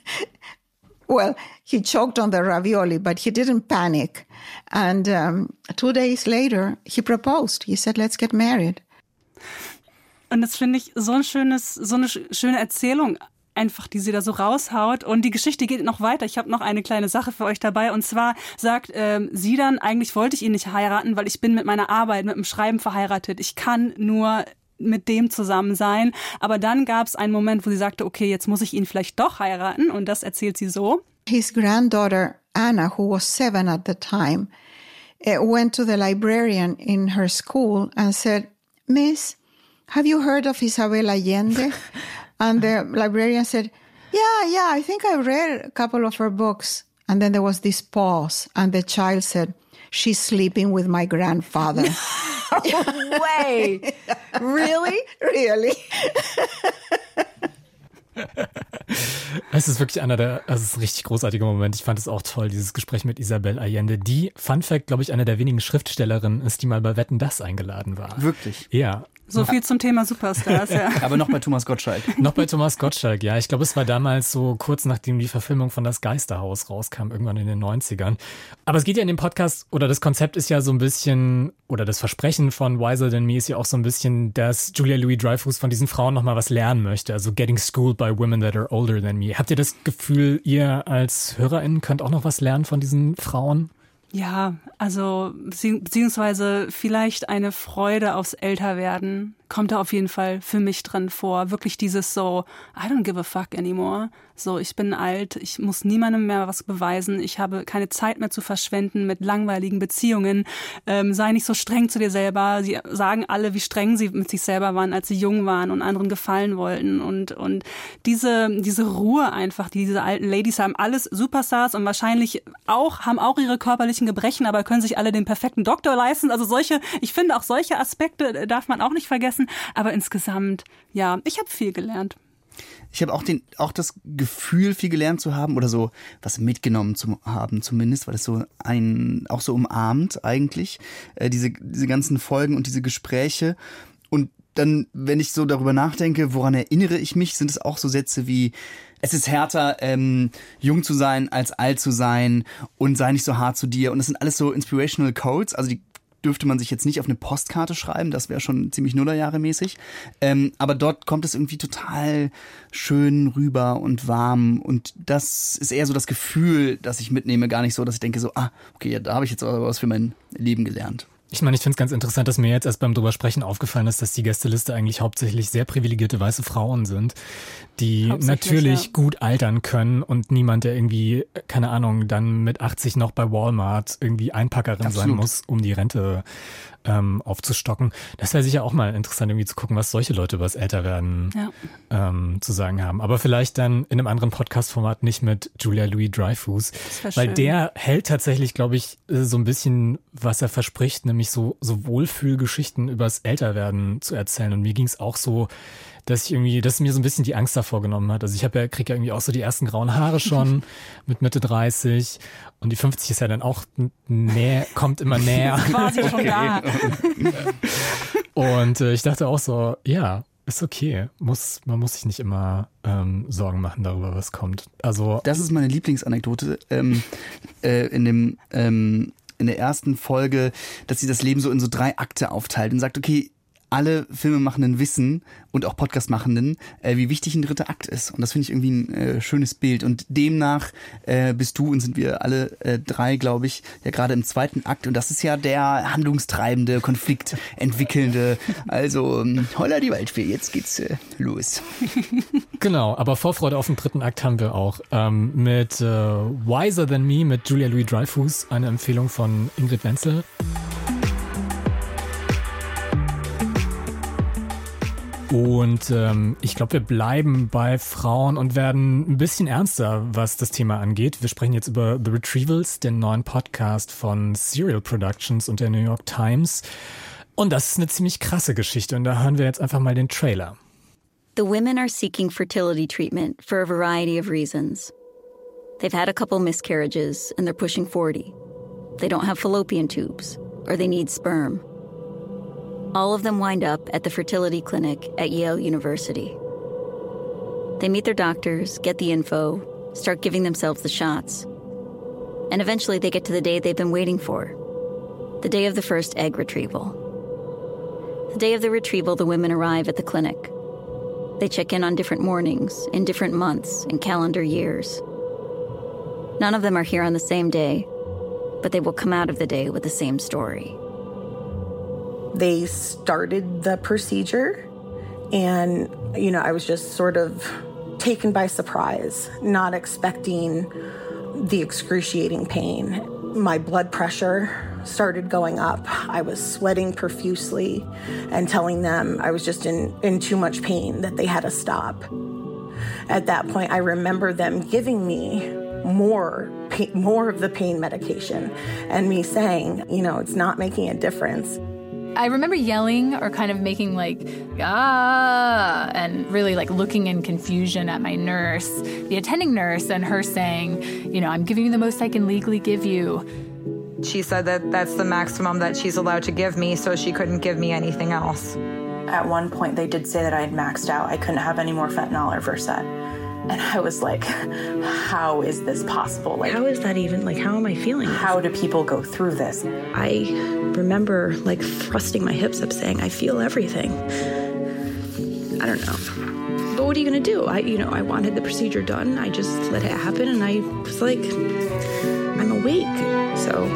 well, he choked on the ravioli, but he didn't panic. And um, two days later, he proposed. He said, let's get married. Und das finde ich so ein schönes, so eine schöne Erzählung einfach, die sie da so raushaut. Und die Geschichte geht noch weiter. Ich habe noch eine kleine Sache für euch dabei. Und zwar sagt ähm, sie dann, eigentlich wollte ich ihn nicht heiraten, weil ich bin mit meiner Arbeit, mit dem Schreiben verheiratet. Ich kann nur mit dem zusammen sein. Aber dann gab es einen Moment, wo sie sagte, okay, jetzt muss ich ihn vielleicht doch heiraten. Und das erzählt sie so. His granddaughter Anna, who was seven at the time, eh, went to the librarian in her school and said, Miss, have you heard of Isabel Allende? and the librarian said, yeah, yeah, I think I read a couple of her books. And then there was this pause, and the child said, she's sleeping with my grandfather. no way. really? Really? Es ist wirklich einer der, es ist ein richtig großartiger Moment. Ich fand es auch toll, dieses Gespräch mit Isabel Allende, die, Fun Fact, glaube ich, eine der wenigen Schriftstellerinnen ist, die mal bei Wetten das eingeladen war. Wirklich? Ja. So viel zum Thema Superstars, ja. Aber noch bei Thomas Gottschalk. noch bei Thomas Gottschalk, ja. Ich glaube, es war damals so kurz nachdem die Verfilmung von Das Geisterhaus rauskam, irgendwann in den 90ern. Aber es geht ja in dem Podcast, oder das Konzept ist ja so ein bisschen, oder das Versprechen von Wiser Than Me ist ja auch so ein bisschen, dass Julia Louis Dreyfus von diesen Frauen nochmal was lernen möchte. Also getting schooled by women that are older than me. Habt ihr das Gefühl, ihr als HörerInnen könnt auch noch was lernen von diesen Frauen? Ja, also beziehungsweise vielleicht eine Freude aufs Älterwerden kommt da auf jeden Fall für mich drin vor. Wirklich dieses so, I don't give a fuck anymore. So, ich bin alt, ich muss niemandem mehr was beweisen, ich habe keine Zeit mehr zu verschwenden mit langweiligen Beziehungen. Ähm, sei nicht so streng zu dir selber. Sie sagen alle, wie streng sie mit sich selber waren, als sie jung waren und anderen gefallen wollten. Und, und diese, diese Ruhe einfach, die diese alten Ladies haben, alles Superstars und wahrscheinlich auch, haben auch ihre körperlichen Gebrechen, aber können sich alle den perfekten Doktor leisten. Also solche, ich finde auch solche Aspekte darf man auch nicht vergessen lassen. Aber insgesamt, ja, ich habe viel gelernt. Ich habe auch den, auch das Gefühl, viel gelernt zu haben oder so was mitgenommen zu haben, zumindest, weil es so ein, auch so umarmt eigentlich, äh, diese, diese ganzen Folgen und diese Gespräche. Und dann, wenn ich so darüber nachdenke, woran erinnere ich mich, sind es auch so Sätze wie, es ist härter, ähm, jung zu sein, als alt zu sein und sei nicht so hart zu dir. Und das sind alles so inspirational Codes, also die dürfte man sich jetzt nicht auf eine Postkarte schreiben, das wäre schon ziemlich Nullerjahre mäßig. Ähm, aber dort kommt es irgendwie total schön rüber und warm und das ist eher so das Gefühl, das ich mitnehme, gar nicht so, dass ich denke so, ah, okay, ja, da habe ich jetzt was für mein Leben gelernt. Ich meine, ich finde es ganz interessant, dass mir jetzt erst beim drüber sprechen aufgefallen ist, dass die Gästeliste eigentlich hauptsächlich sehr privilegierte weiße Frauen sind, die natürlich ja. gut altern können und niemand, der irgendwie, keine Ahnung, dann mit 80 noch bei Walmart irgendwie Einpackerin Absolut. sein muss, um die Rente ähm, aufzustocken. Das wäre sicher auch mal interessant, irgendwie zu gucken, was solche Leute über das Älterwerden ja. ähm, zu sagen haben. Aber vielleicht dann in einem anderen Podcast-Format nicht mit Julia Louis Dreyfus, weil schön. der hält tatsächlich, glaube ich, so ein bisschen, was er verspricht, nämlich so, so Wohlfühlgeschichten übers Älterwerden zu erzählen. Und mir ging es auch so, dass ich irgendwie, dass mir so ein bisschen die Angst davor genommen hat. Also ich habe ja, krieg ja irgendwie auch so die ersten grauen Haare schon mit Mitte 30 und die 50 ist ja dann auch näher, kommt immer näher. Quasi schon okay. da. und äh, ich dachte auch so, ja, ist okay. Muss, man muss sich nicht immer ähm, Sorgen machen darüber, was kommt. Also das ist meine Lieblingsanekdote ähm, äh, in dem ähm, in der ersten Folge, dass sie das Leben so in so drei Akte aufteilt und sagt, okay, alle Filmemachenden wissen und auch Podcastmachenden, äh, wie wichtig ein dritter Akt ist. Und das finde ich irgendwie ein äh, schönes Bild. Und demnach äh, bist du und sind wir alle äh, drei, glaube ich, ja gerade im zweiten Akt. Und das ist ja der handlungstreibende, konfliktentwickelnde. Also, ähm, holla die Waldfee, jetzt geht's äh, los. Genau, aber Vorfreude auf den dritten Akt haben wir auch. Ähm, mit äh, Wiser Than Me, mit Julia Louis Dreyfus, eine Empfehlung von Ingrid Wenzel. Und ähm, ich glaube, wir bleiben bei Frauen und werden ein bisschen ernster, was das Thema angeht. Wir sprechen jetzt über The Retrievals, den neuen Podcast von Serial Productions und der New York Times. Und das ist eine ziemlich krasse Geschichte und da hören wir jetzt einfach mal den Trailer. The women are seeking fertility treatment for a variety of reasons. They've had a couple miscarriages and they're pushing 40. They don't have fallopian tubes or they need sperm. All of them wind up at the fertility clinic at Yale University. They meet their doctors, get the info, start giving themselves the shots. And eventually they get to the day they've been waiting for the day of the first egg retrieval. The day of the retrieval, the women arrive at the clinic. They check in on different mornings, in different months, and calendar years. None of them are here on the same day, but they will come out of the day with the same story. They started the procedure, and, you know, I was just sort of taken by surprise, not expecting the excruciating pain. My blood pressure started going up. I was sweating profusely and telling them I was just in, in too much pain, that they had to stop. At that point, I remember them giving me more more of the pain medication and me saying, you know, it's not making a difference. I remember yelling or kind of making like, ah, and really like looking in confusion at my nurse, the attending nurse, and her saying, you know, I'm giving you the most I can legally give you. She said that that's the maximum that she's allowed to give me, so she couldn't give me anything else. At one point, they did say that I had maxed out. I couldn't have any more fentanyl or Versed. And I was like, how is this possible? Like, how is that even, like, how am I feeling? How do people go through this? I remember, like, thrusting my hips up saying, I feel everything. I don't know. But what are you going to do? I, you know, I wanted the procedure done. I just let it happen. And I was like, I'm awake. So.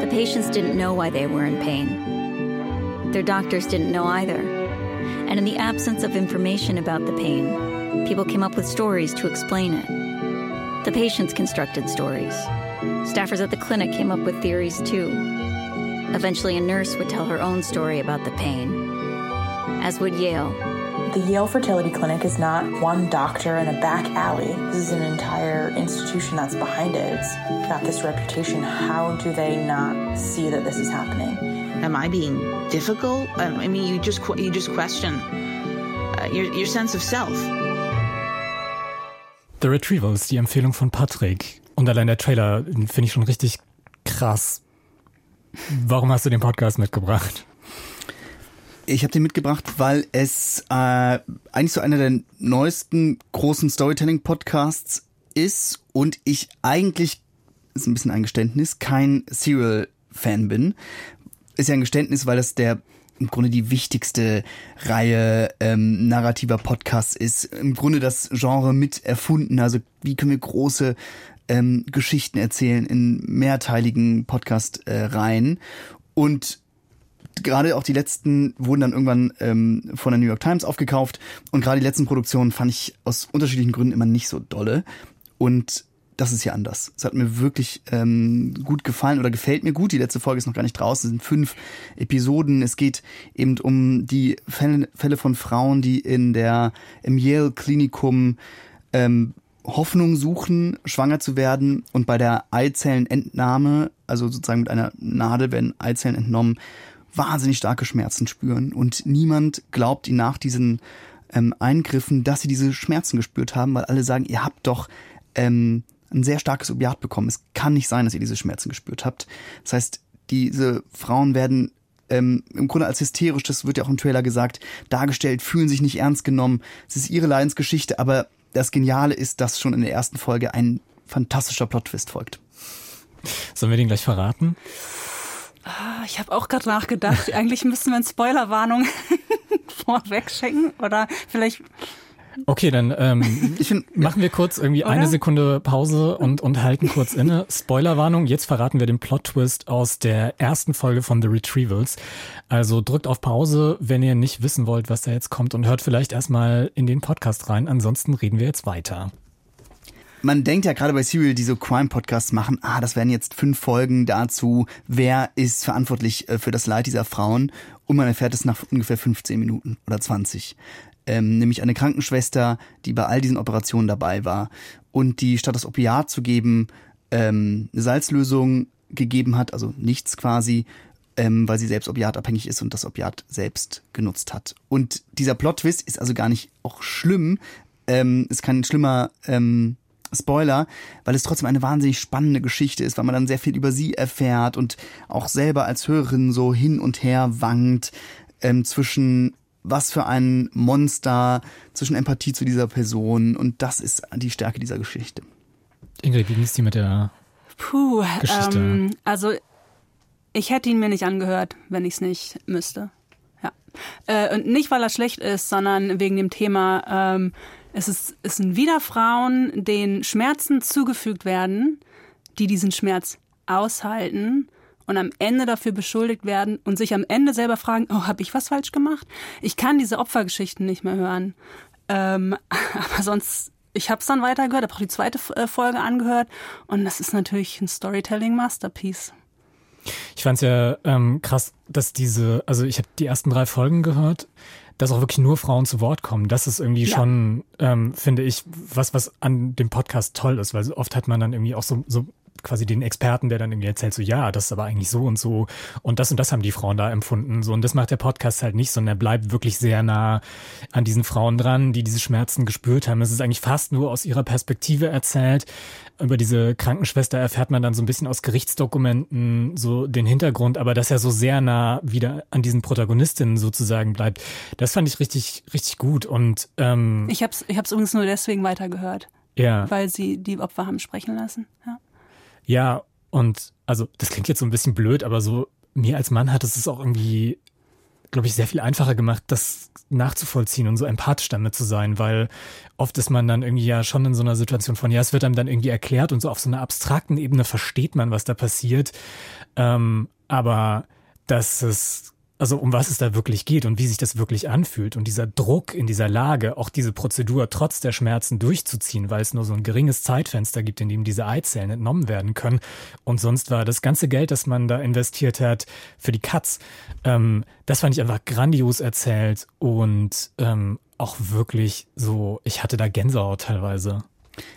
The patients didn't know why they were in pain. Their doctors didn't know either and in the absence of information about the pain, people came up with stories to explain it. The patients constructed stories. Staffers at the clinic came up with theories too. Eventually, a nurse would tell her own story about the pain, as would Yale. The Yale Fertility Clinic is not one doctor in a back alley. This is an entire institution that's behind it. It's got this reputation. How do they not see that this is happening? Am I being difficult? I mean, you just you just question uh, your, your sense of self. The Retrievals, die Empfehlung von Patrick. Und allein der Trailer finde ich schon richtig krass. Warum hast du den Podcast mitgebracht? Ich habe den mitgebracht, weil es äh, eigentlich so einer der neuesten großen Storytelling-Podcasts ist und ich eigentlich ist ein bisschen ein Geständnis, kein Serial-Fan bin. Ist ja ein Geständnis, weil das der im Grunde die wichtigste Reihe ähm, narrativer Podcasts ist. Im Grunde das Genre mit erfunden. Also wie können wir große ähm, Geschichten erzählen in mehrteiligen Podcast-Reihen. Äh, und gerade auch die letzten wurden dann irgendwann ähm, von der New York Times aufgekauft. Und gerade die letzten Produktionen fand ich aus unterschiedlichen Gründen immer nicht so dolle. Und das ist hier anders. Es hat mir wirklich ähm, gut gefallen oder gefällt mir gut. Die letzte Folge ist noch gar nicht draußen. Es sind fünf Episoden. Es geht eben um die Fälle, von Frauen, die in der im Yale Klinikum ähm, Hoffnung suchen, schwanger zu werden und bei der Eizellenentnahme, also sozusagen mit einer Nadel werden Eizellen entnommen, wahnsinnig starke Schmerzen spüren und niemand glaubt ihnen nach diesen ähm, Eingriffen, dass sie diese Schmerzen gespürt haben, weil alle sagen, ihr habt doch ähm, ein sehr starkes Opiat bekommen. Es kann nicht sein, dass ihr diese Schmerzen gespürt habt. Das heißt, diese Frauen werden ähm, im Grunde als hysterisch, das wird ja auch im Trailer gesagt, dargestellt, fühlen sich nicht ernst genommen. Es ist ihre Leidensgeschichte, aber das Geniale ist, dass schon in der ersten Folge ein fantastischer Plot-Twist folgt. Sollen wir den gleich verraten? Ah, ich habe auch gerade nachgedacht. Eigentlich müssten wir eine Spoilerwarnung vorweg schenken oder vielleicht Okay, dann ähm, machen wir kurz irgendwie Oder? eine Sekunde Pause und, und halten kurz inne. Spoilerwarnung, jetzt verraten wir den Plot-Twist aus der ersten Folge von The Retrievals. Also drückt auf Pause, wenn ihr nicht wissen wollt, was da jetzt kommt und hört vielleicht erstmal in den Podcast rein. Ansonsten reden wir jetzt weiter. Man denkt ja gerade bei Serial, die so Crime-Podcasts machen, ah, das wären jetzt fünf Folgen dazu, wer ist verantwortlich äh, für das Leid dieser Frauen. Und man erfährt es nach ungefähr 15 Minuten oder 20 ähm, nämlich eine Krankenschwester, die bei all diesen Operationen dabei war und die statt das Opiat zu geben, ähm, eine Salzlösung gegeben hat, also nichts quasi, ähm, weil sie selbst opiatabhängig ist und das Opiat selbst genutzt hat. Und dieser Plot-Twist ist also gar nicht auch schlimm, ähm, ist kein schlimmer ähm, Spoiler, weil es trotzdem eine wahnsinnig spannende Geschichte ist, weil man dann sehr viel über sie erfährt und auch selber als Hörerin so hin und her wankt ähm, zwischen was für ein Monster zwischen Empathie zu dieser Person und das ist die Stärke dieser Geschichte. Ingrid, wie ging es dir mit der Puh, Geschichte? Ähm, also ich hätte ihn mir nicht angehört, wenn ich es nicht müsste. Ja. Äh, und nicht, weil er schlecht ist, sondern wegen dem Thema, ähm, es, ist, es sind wieder Frauen, denen Schmerzen zugefügt werden, die diesen Schmerz aushalten und am Ende dafür beschuldigt werden und sich am Ende selber fragen, oh, habe ich was falsch gemacht? Ich kann diese Opfergeschichten nicht mehr hören. Ähm, aber sonst, ich habe es dann weitergehört, habe auch die zweite äh, Folge angehört und das ist natürlich ein Storytelling-Masterpiece. Ich fand es ja ähm, krass, dass diese, also ich habe die ersten drei Folgen gehört, dass auch wirklich nur Frauen zu Wort kommen. Das ist irgendwie ja. schon, ähm, finde ich, was, was an dem Podcast toll ist, weil oft hat man dann irgendwie auch so, so quasi den Experten, der dann irgendwie erzählt, so ja, das ist aber eigentlich so und so und das und das haben die Frauen da empfunden. So, und das macht der Podcast halt nicht, sondern er bleibt wirklich sehr nah an diesen Frauen dran, die diese Schmerzen gespürt haben. Es ist eigentlich fast nur aus ihrer Perspektive erzählt. Über diese Krankenschwester erfährt man dann so ein bisschen aus Gerichtsdokumenten so den Hintergrund, aber dass er so sehr nah wieder an diesen Protagonistinnen sozusagen bleibt, das fand ich richtig, richtig gut. Und ähm, ich habe es ich hab's übrigens nur deswegen weitergehört. Ja. Weil sie die Opfer haben sprechen lassen. Ja. Ja, und also das klingt jetzt so ein bisschen blöd, aber so mir als Mann hat es es auch irgendwie, glaube ich, sehr viel einfacher gemacht, das nachzuvollziehen und so empathisch damit zu sein, weil oft ist man dann irgendwie ja schon in so einer Situation von, ja, es wird einem dann irgendwie erklärt und so auf so einer abstrakten Ebene versteht man, was da passiert. Ähm, aber dass es also um was es da wirklich geht und wie sich das wirklich anfühlt und dieser Druck in dieser Lage, auch diese Prozedur trotz der Schmerzen durchzuziehen, weil es nur so ein geringes Zeitfenster gibt, in dem diese Eizellen entnommen werden können. Und sonst war das ganze Geld, das man da investiert hat für die Cuts, ähm, das fand ich einfach grandios erzählt und ähm, auch wirklich so, ich hatte da Gänsehaut teilweise.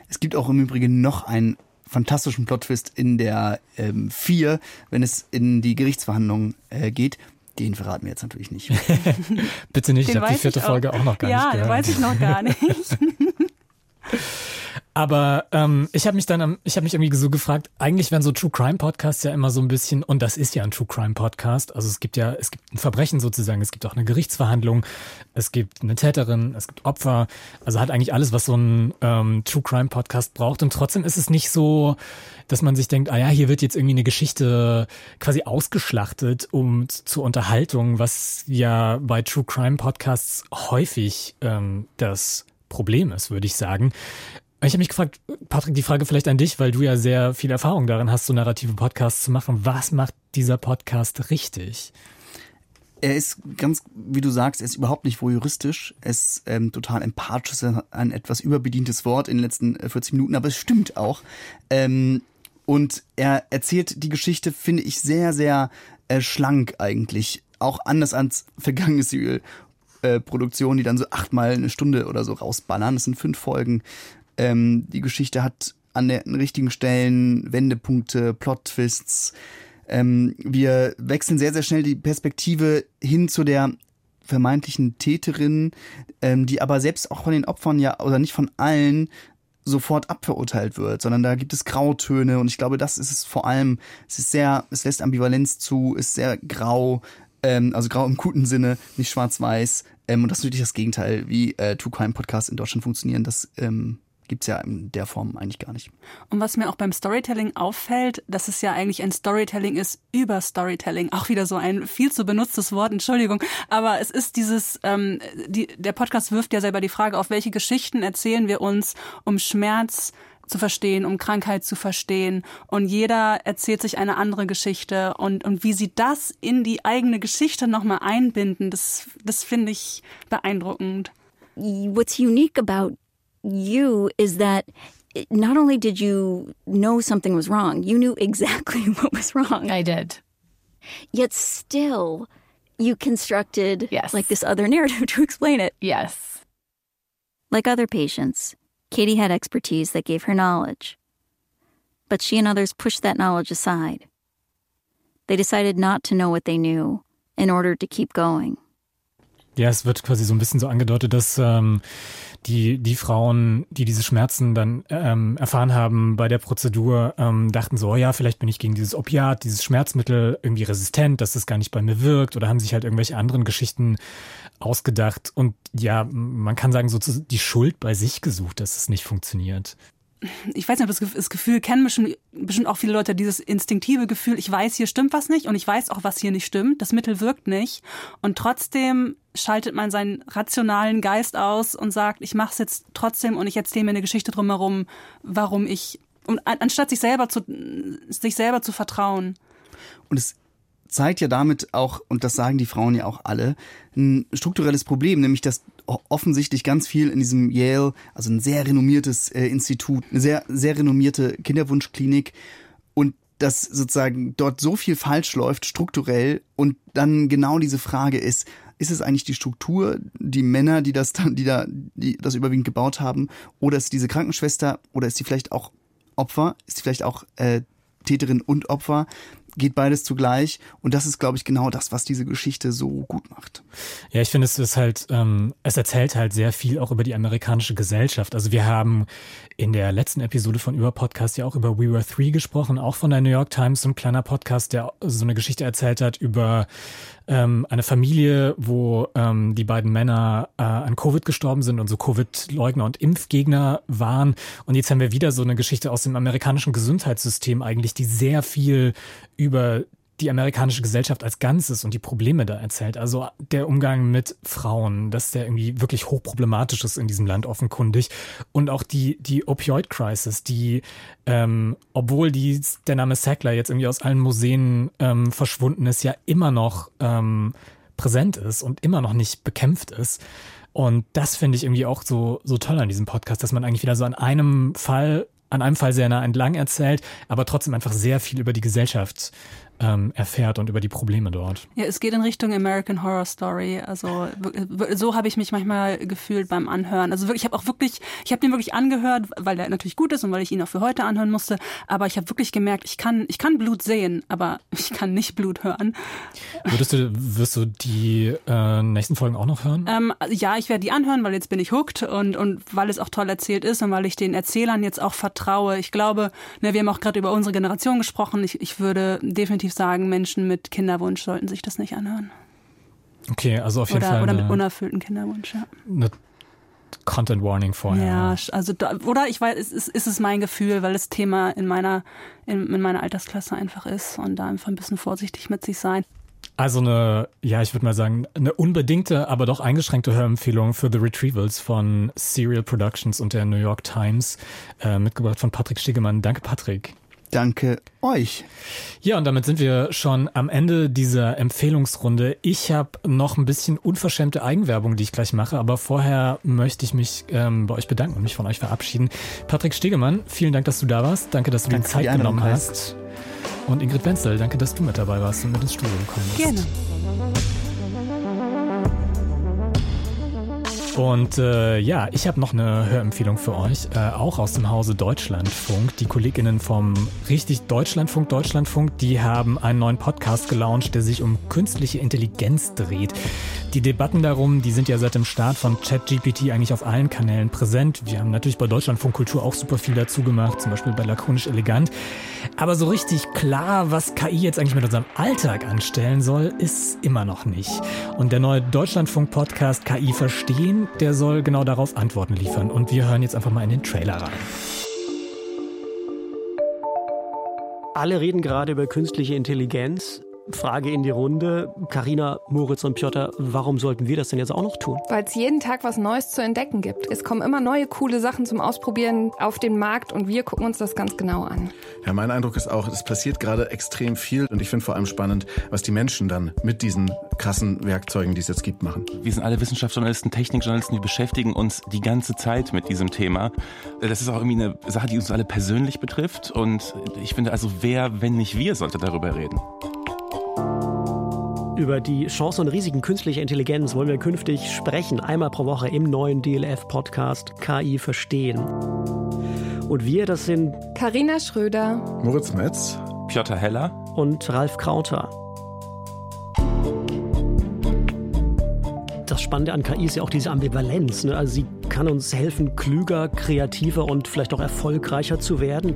Es gibt auch im Übrigen noch einen fantastischen Plot-Twist in der ähm, 4, wenn es in die Gerichtsverhandlungen äh, geht. Den verraten wir jetzt natürlich nicht. Bitte nicht, Den ich habe die vierte Folge auch noch gar ja, nicht gehört. Ja, weiß ich noch gar nicht. Aber ähm, ich habe mich dann, ich habe mich irgendwie so gefragt, eigentlich wären so True Crime Podcasts ja immer so ein bisschen, und das ist ja ein True Crime Podcast. Also es gibt ja, es gibt ein Verbrechen sozusagen, es gibt auch eine Gerichtsverhandlung, es gibt eine Täterin, es gibt Opfer. Also hat eigentlich alles, was so ein ähm, True Crime Podcast braucht. Und trotzdem ist es nicht so, dass man sich denkt, ah ja, hier wird jetzt irgendwie eine Geschichte quasi ausgeschlachtet um zur Unterhaltung, was ja bei True Crime Podcasts häufig ähm, das Problem ist, würde ich sagen. Ich habe mich gefragt, Patrick, die Frage vielleicht an dich, weil du ja sehr viel Erfahrung darin hast, so narrative Podcasts zu machen. Was macht dieser Podcast richtig? Er ist ganz, wie du sagst, er ist überhaupt nicht voyeuristisch. Er ist ähm, total empathisch, ist ein, etwas überbedientes Wort in den letzten äh, 40 Minuten, aber es stimmt auch. Ähm, und er erzählt die Geschichte, finde ich, sehr, sehr äh, schlank eigentlich. Auch anders als vergangene Serial. Äh, Produktionen, die dann so achtmal eine Stunde oder so rausballern. Das sind fünf Folgen. Ähm, die Geschichte hat an den richtigen Stellen Wendepunkte, Plot-Twists. Ähm, wir wechseln sehr, sehr schnell die Perspektive hin zu der vermeintlichen Täterin, ähm, die aber selbst auch von den Opfern ja, oder nicht von allen, sofort abverurteilt wird, sondern da gibt es Grautöne und ich glaube, das ist es vor allem. Es ist sehr, es lässt Ambivalenz zu, ist sehr grau, ähm, also grau im guten Sinne, nicht schwarz-weiß. Ähm, und das ist natürlich das Gegenteil, wie äh, True Crime Podcasts in Deutschland funktionieren. Das ähm, gibt's ja in der Form eigentlich gar nicht. Und was mir auch beim Storytelling auffällt, dass es ja eigentlich ein Storytelling ist über Storytelling. Auch wieder so ein viel zu benutztes Wort, Entschuldigung. Aber es ist dieses, ähm, die, der Podcast wirft ja selber die Frage auf, welche Geschichten erzählen wir uns, um Schmerz zu verstehen, um Krankheit zu verstehen. Und jeder erzählt sich eine andere Geschichte. Und, und wie sie das in die eigene Geschichte nochmal einbinden, das, das finde ich beeindruckend. What's unique about you is that eh, not only did you know something was wrong, you knew exactly what was wrong. I did. Yet still, you constructed like this other narrative to explain it. Yes. Like other patients, Katie had expertise that gave her knowledge. But she and others pushed that knowledge aside. They decided not to know what they knew in order to keep going. Ja, es wird quasi so ein bisschen so angedeutet, dass ähm, die, die Frauen, die diese Schmerzen dann ähm, erfahren haben bei der Prozedur, ähm, dachten so, oh ja, vielleicht bin ich gegen dieses Opiat, dieses Schmerzmittel irgendwie resistent, dass das gar nicht bei mir wirkt oder haben sich halt irgendwelche anderen Geschichten ausgedacht. Und ja, man kann sagen, so die Schuld bei sich gesucht, dass es nicht funktioniert ich weiß nicht, ob das, Gefühl kennen bestimmt, bestimmt auch viele Leute, dieses instinktive Gefühl, ich weiß, hier stimmt was nicht und ich weiß auch, was hier nicht stimmt. Das Mittel wirkt nicht. Und trotzdem schaltet man seinen rationalen Geist aus und sagt, ich mache es jetzt trotzdem und ich erzähle mir eine Geschichte drumherum, warum ich, und anstatt sich selber zu, sich selber zu vertrauen. Und es zeigt ja damit auch, und das sagen die Frauen ja auch alle, ein strukturelles Problem, nämlich dass offensichtlich ganz viel in diesem Yale, also ein sehr renommiertes äh, Institut, eine sehr, sehr renommierte Kinderwunschklinik und dass sozusagen dort so viel falsch läuft, strukturell, und dann genau diese Frage ist, ist es eigentlich die Struktur, die Männer, die das dann, die da, die das überwiegend gebaut haben, oder ist diese Krankenschwester, oder ist sie vielleicht auch Opfer, ist sie vielleicht auch äh, Täterin und Opfer? Geht beides zugleich. Und das ist, glaube ich, genau das, was diese Geschichte so gut macht. Ja, ich finde, es ist halt, ähm, es erzählt halt sehr viel auch über die amerikanische Gesellschaft. Also wir haben in der letzten Episode von Über Podcast ja auch über We Were Three gesprochen, auch von der New York Times, so ein kleiner Podcast, der so eine Geschichte erzählt hat über ähm, eine Familie, wo ähm, die beiden Männer äh, an Covid gestorben sind und so Covid-Leugner und Impfgegner waren. Und jetzt haben wir wieder so eine Geschichte aus dem amerikanischen Gesundheitssystem eigentlich, die sehr viel über die amerikanische Gesellschaft als Ganzes und die Probleme da erzählt. Also der Umgang mit Frauen, dass der irgendwie wirklich hochproblematisch ist in diesem Land offenkundig. Und auch die, die Opioid-Crisis, die, ähm, obwohl die, der Name Sackler jetzt irgendwie aus allen Museen ähm, verschwunden ist, ja immer noch ähm, präsent ist und immer noch nicht bekämpft ist. Und das finde ich irgendwie auch so, so toll an diesem Podcast, dass man eigentlich wieder so an einem Fall an einem Fall sehr nah entlang erzählt, aber trotzdem einfach sehr viel über die Gesellschaft ähm, erfährt und über die Probleme dort. Ja, es geht in Richtung American Horror Story. Also so habe ich mich manchmal gefühlt beim Anhören. Also wirklich, ich habe auch wirklich, ich habe den wirklich angehört, weil der natürlich gut ist und weil ich ihn auch für heute anhören musste. Aber ich habe wirklich gemerkt, ich kann, ich kann Blut sehen, aber ich kann nicht Blut hören. Würdest du, wirst du die äh, nächsten Folgen auch noch hören? Ähm, ja, ich werde die anhören, weil jetzt bin ich hooked und und weil es auch toll erzählt ist und weil ich den Erzählern jetzt auch vertraue. Ich glaube, ne, wir haben auch gerade über unsere Generation gesprochen. Ich, ich würde definitiv sagen, Menschen mit Kinderwunsch sollten sich das nicht anhören. Okay, also auf jeden oder, Fall. Oder mit unerfüllten Kinderwunsch, ja. Eine Content Warning vorher. Ja, also da, oder ich weiß, ist, ist es mein Gefühl, weil das Thema in meiner in, in meiner Altersklasse einfach ist und da einfach ein bisschen vorsichtig mit sich sein. Also eine, ja, ich würde mal sagen, eine unbedingte, aber doch eingeschränkte Hörempfehlung für The Retrievals von Serial Productions und der New York Times, äh, mitgebracht von Patrick Stegemann. Danke, Patrick. Danke euch. Ja, und damit sind wir schon am Ende dieser Empfehlungsrunde. Ich habe noch ein bisschen unverschämte Eigenwerbung, die ich gleich mache, aber vorher möchte ich mich ähm, bei euch bedanken und mich von euch verabschieden. Patrick Stegemann, vielen Dank, dass du da warst. Danke, dass du Danke dir Zeit die genommen hast. Und Ingrid Wenzel, danke, dass du mit dabei warst und mit ins Studio gekommen bist. Gerne. Und äh, ja, ich habe noch eine Hörempfehlung für euch, äh, auch aus dem Hause Deutschlandfunk. Die Kolleginnen vom richtig Deutschlandfunk, Deutschlandfunk, die haben einen neuen Podcast gelauncht, der sich um künstliche Intelligenz dreht. Die Debatten darum, die sind ja seit dem Start von ChatGPT eigentlich auf allen Kanälen präsent. Wir haben natürlich bei Deutschlandfunk Kultur auch super viel dazu gemacht, zum Beispiel bei Lakonisch Elegant. Aber so richtig klar, was KI jetzt eigentlich mit unserem Alltag anstellen soll, ist immer noch nicht. Und der neue Deutschlandfunk-Podcast KI Verstehen, der soll genau darauf Antworten liefern. Und wir hören jetzt einfach mal in den Trailer rein. Alle reden gerade über künstliche Intelligenz. Frage in die Runde. Karina, Moritz und Piotr, warum sollten wir das denn jetzt auch noch tun? Weil es jeden Tag was Neues zu entdecken gibt. Es kommen immer neue coole Sachen zum Ausprobieren auf den Markt und wir gucken uns das ganz genau an. Ja, mein Eindruck ist auch, es passiert gerade extrem viel und ich finde vor allem spannend, was die Menschen dann mit diesen krassen Werkzeugen, die es jetzt gibt, machen. Wir sind alle Wissenschaftsjournalisten, Technikjournalisten, die beschäftigen uns die ganze Zeit mit diesem Thema. Das ist auch irgendwie eine Sache, die uns alle persönlich betrifft und ich finde also, wer, wenn nicht wir, sollte darüber reden. Über die Chancen und Risiken künstlicher Intelligenz wollen wir künftig sprechen, einmal pro Woche im neuen DLF-Podcast KI Verstehen. Und wir, das sind Karina Schröder, Moritz Metz, Piotr Heller und Ralf Krauter. Das Spannende an KI ist ja auch diese Ambivalenz. Ne? Also sie kann uns helfen, klüger, kreativer und vielleicht auch erfolgreicher zu werden.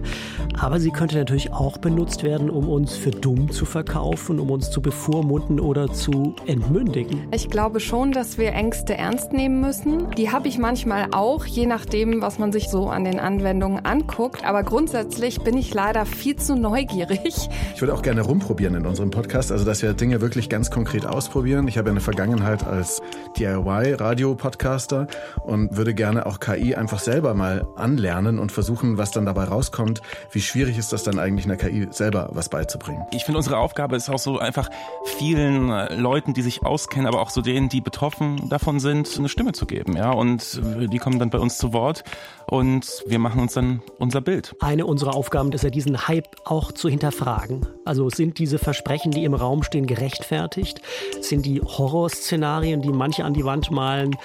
Aber sie könnte natürlich auch benutzt werden, um uns für dumm zu verkaufen, um uns zu bevormunden oder zu entmündigen. Ich glaube schon, dass wir Ängste ernst nehmen müssen. Die habe ich manchmal auch, je nachdem, was man sich so an den Anwendungen anguckt. Aber grundsätzlich bin ich leider viel zu neugierig. Ich würde auch gerne rumprobieren in unserem Podcast, also dass wir Dinge wirklich ganz konkret ausprobieren. Ich habe ja eine Vergangenheit als DIY-Radio-Podcaster und würde gerne auch KI einfach selber mal anlernen und versuchen, was dann dabei rauskommt. Wie schwierig ist das dann eigentlich einer KI selber was beizubringen? Ich finde, unsere Aufgabe ist auch so einfach vielen äh, Leuten, die sich auskennen, aber auch so denen, die betroffen davon sind, eine Stimme zu geben. Ja, und äh, die kommen dann bei uns zu Wort und wir machen uns dann unser Bild. Eine unserer Aufgaben ist ja, diesen Hype auch zu hinterfragen. Also sind diese Versprechen, die im Raum stehen, gerechtfertigt? Sind die Horrorszenarien, die manche an die Wand malen,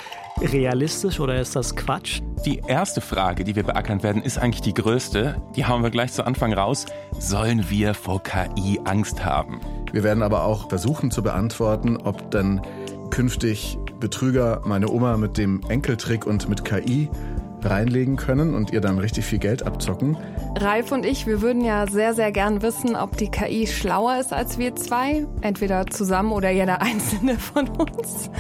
realistisch oder ist das Quatsch? Die erste Frage, die wir beackern werden, ist eigentlich die größte. Die hauen wir gleich zu Anfang raus. Sollen wir vor KI Angst haben? Wir werden aber auch versuchen zu beantworten, ob dann künftig Betrüger meine Oma mit dem Enkeltrick und mit KI reinlegen können und ihr dann richtig viel Geld abzocken. Ralf und ich, wir würden ja sehr, sehr gern wissen, ob die KI schlauer ist als wir zwei. Entweder zusammen oder jeder einzelne von uns.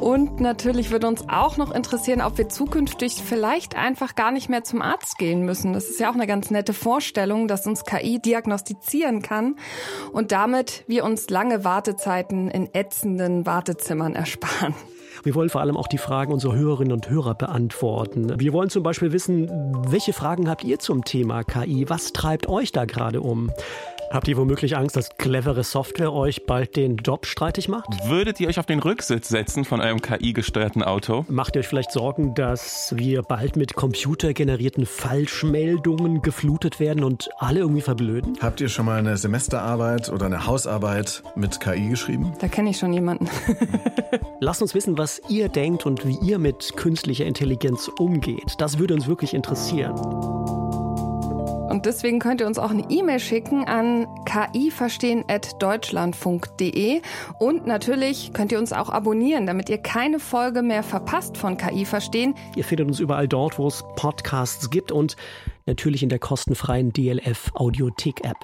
Und natürlich würde uns auch noch interessieren, ob wir zukünftig vielleicht einfach gar nicht mehr zum Arzt gehen müssen. Das ist ja auch eine ganz nette Vorstellung, dass uns KI diagnostizieren kann und damit wir uns lange Wartezeiten in ätzenden Wartezimmern ersparen. Wir wollen vor allem auch die Fragen unserer Hörerinnen und Hörer beantworten. Wir wollen zum Beispiel wissen, welche Fragen habt ihr zum Thema KI? Was treibt euch da gerade um? Habt ihr womöglich Angst, dass clevere Software euch bald den Job streitig macht? Würdet ihr euch auf den Rücksitz setzen von eurem KI-gesteuerten Auto? Macht ihr euch vielleicht Sorgen, dass wir bald mit computergenerierten Falschmeldungen geflutet werden und alle irgendwie verblöden? Habt ihr schon mal eine Semesterarbeit oder eine Hausarbeit mit KI geschrieben? Da kenne ich schon jemanden. Lasst uns wissen, was ihr denkt und wie ihr mit künstlicher Intelligenz umgeht. Das würde uns wirklich interessieren. Und deswegen könnt ihr uns auch eine E-Mail schicken an kiverstehen.deutschlandfunk.de und natürlich könnt ihr uns auch abonnieren, damit ihr keine Folge mehr verpasst von KI verstehen. Ihr findet uns überall dort, wo es Podcasts gibt und natürlich in der kostenfreien DLF Audiothek App.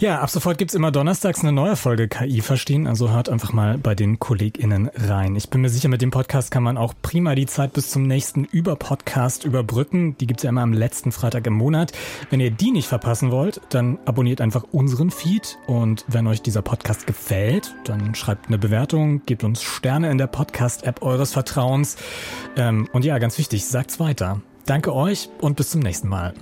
Ja, ab sofort gibt's immer donnerstags eine neue Folge KI verstehen, also hört einfach mal bei den KollegInnen rein. Ich bin mir sicher, mit dem Podcast kann man auch prima die Zeit bis zum nächsten Über-Podcast überbrücken. Die gibt's ja immer am letzten Freitag im Monat. Wenn ihr die nicht verpassen wollt, dann abonniert einfach unseren Feed und wenn euch dieser Podcast gefällt, dann schreibt eine Bewertung, gebt uns Sterne in der Podcast-App eures Vertrauens. Ähm, und ja, ganz wichtig, sagt's weiter. Danke euch und bis zum nächsten Mal.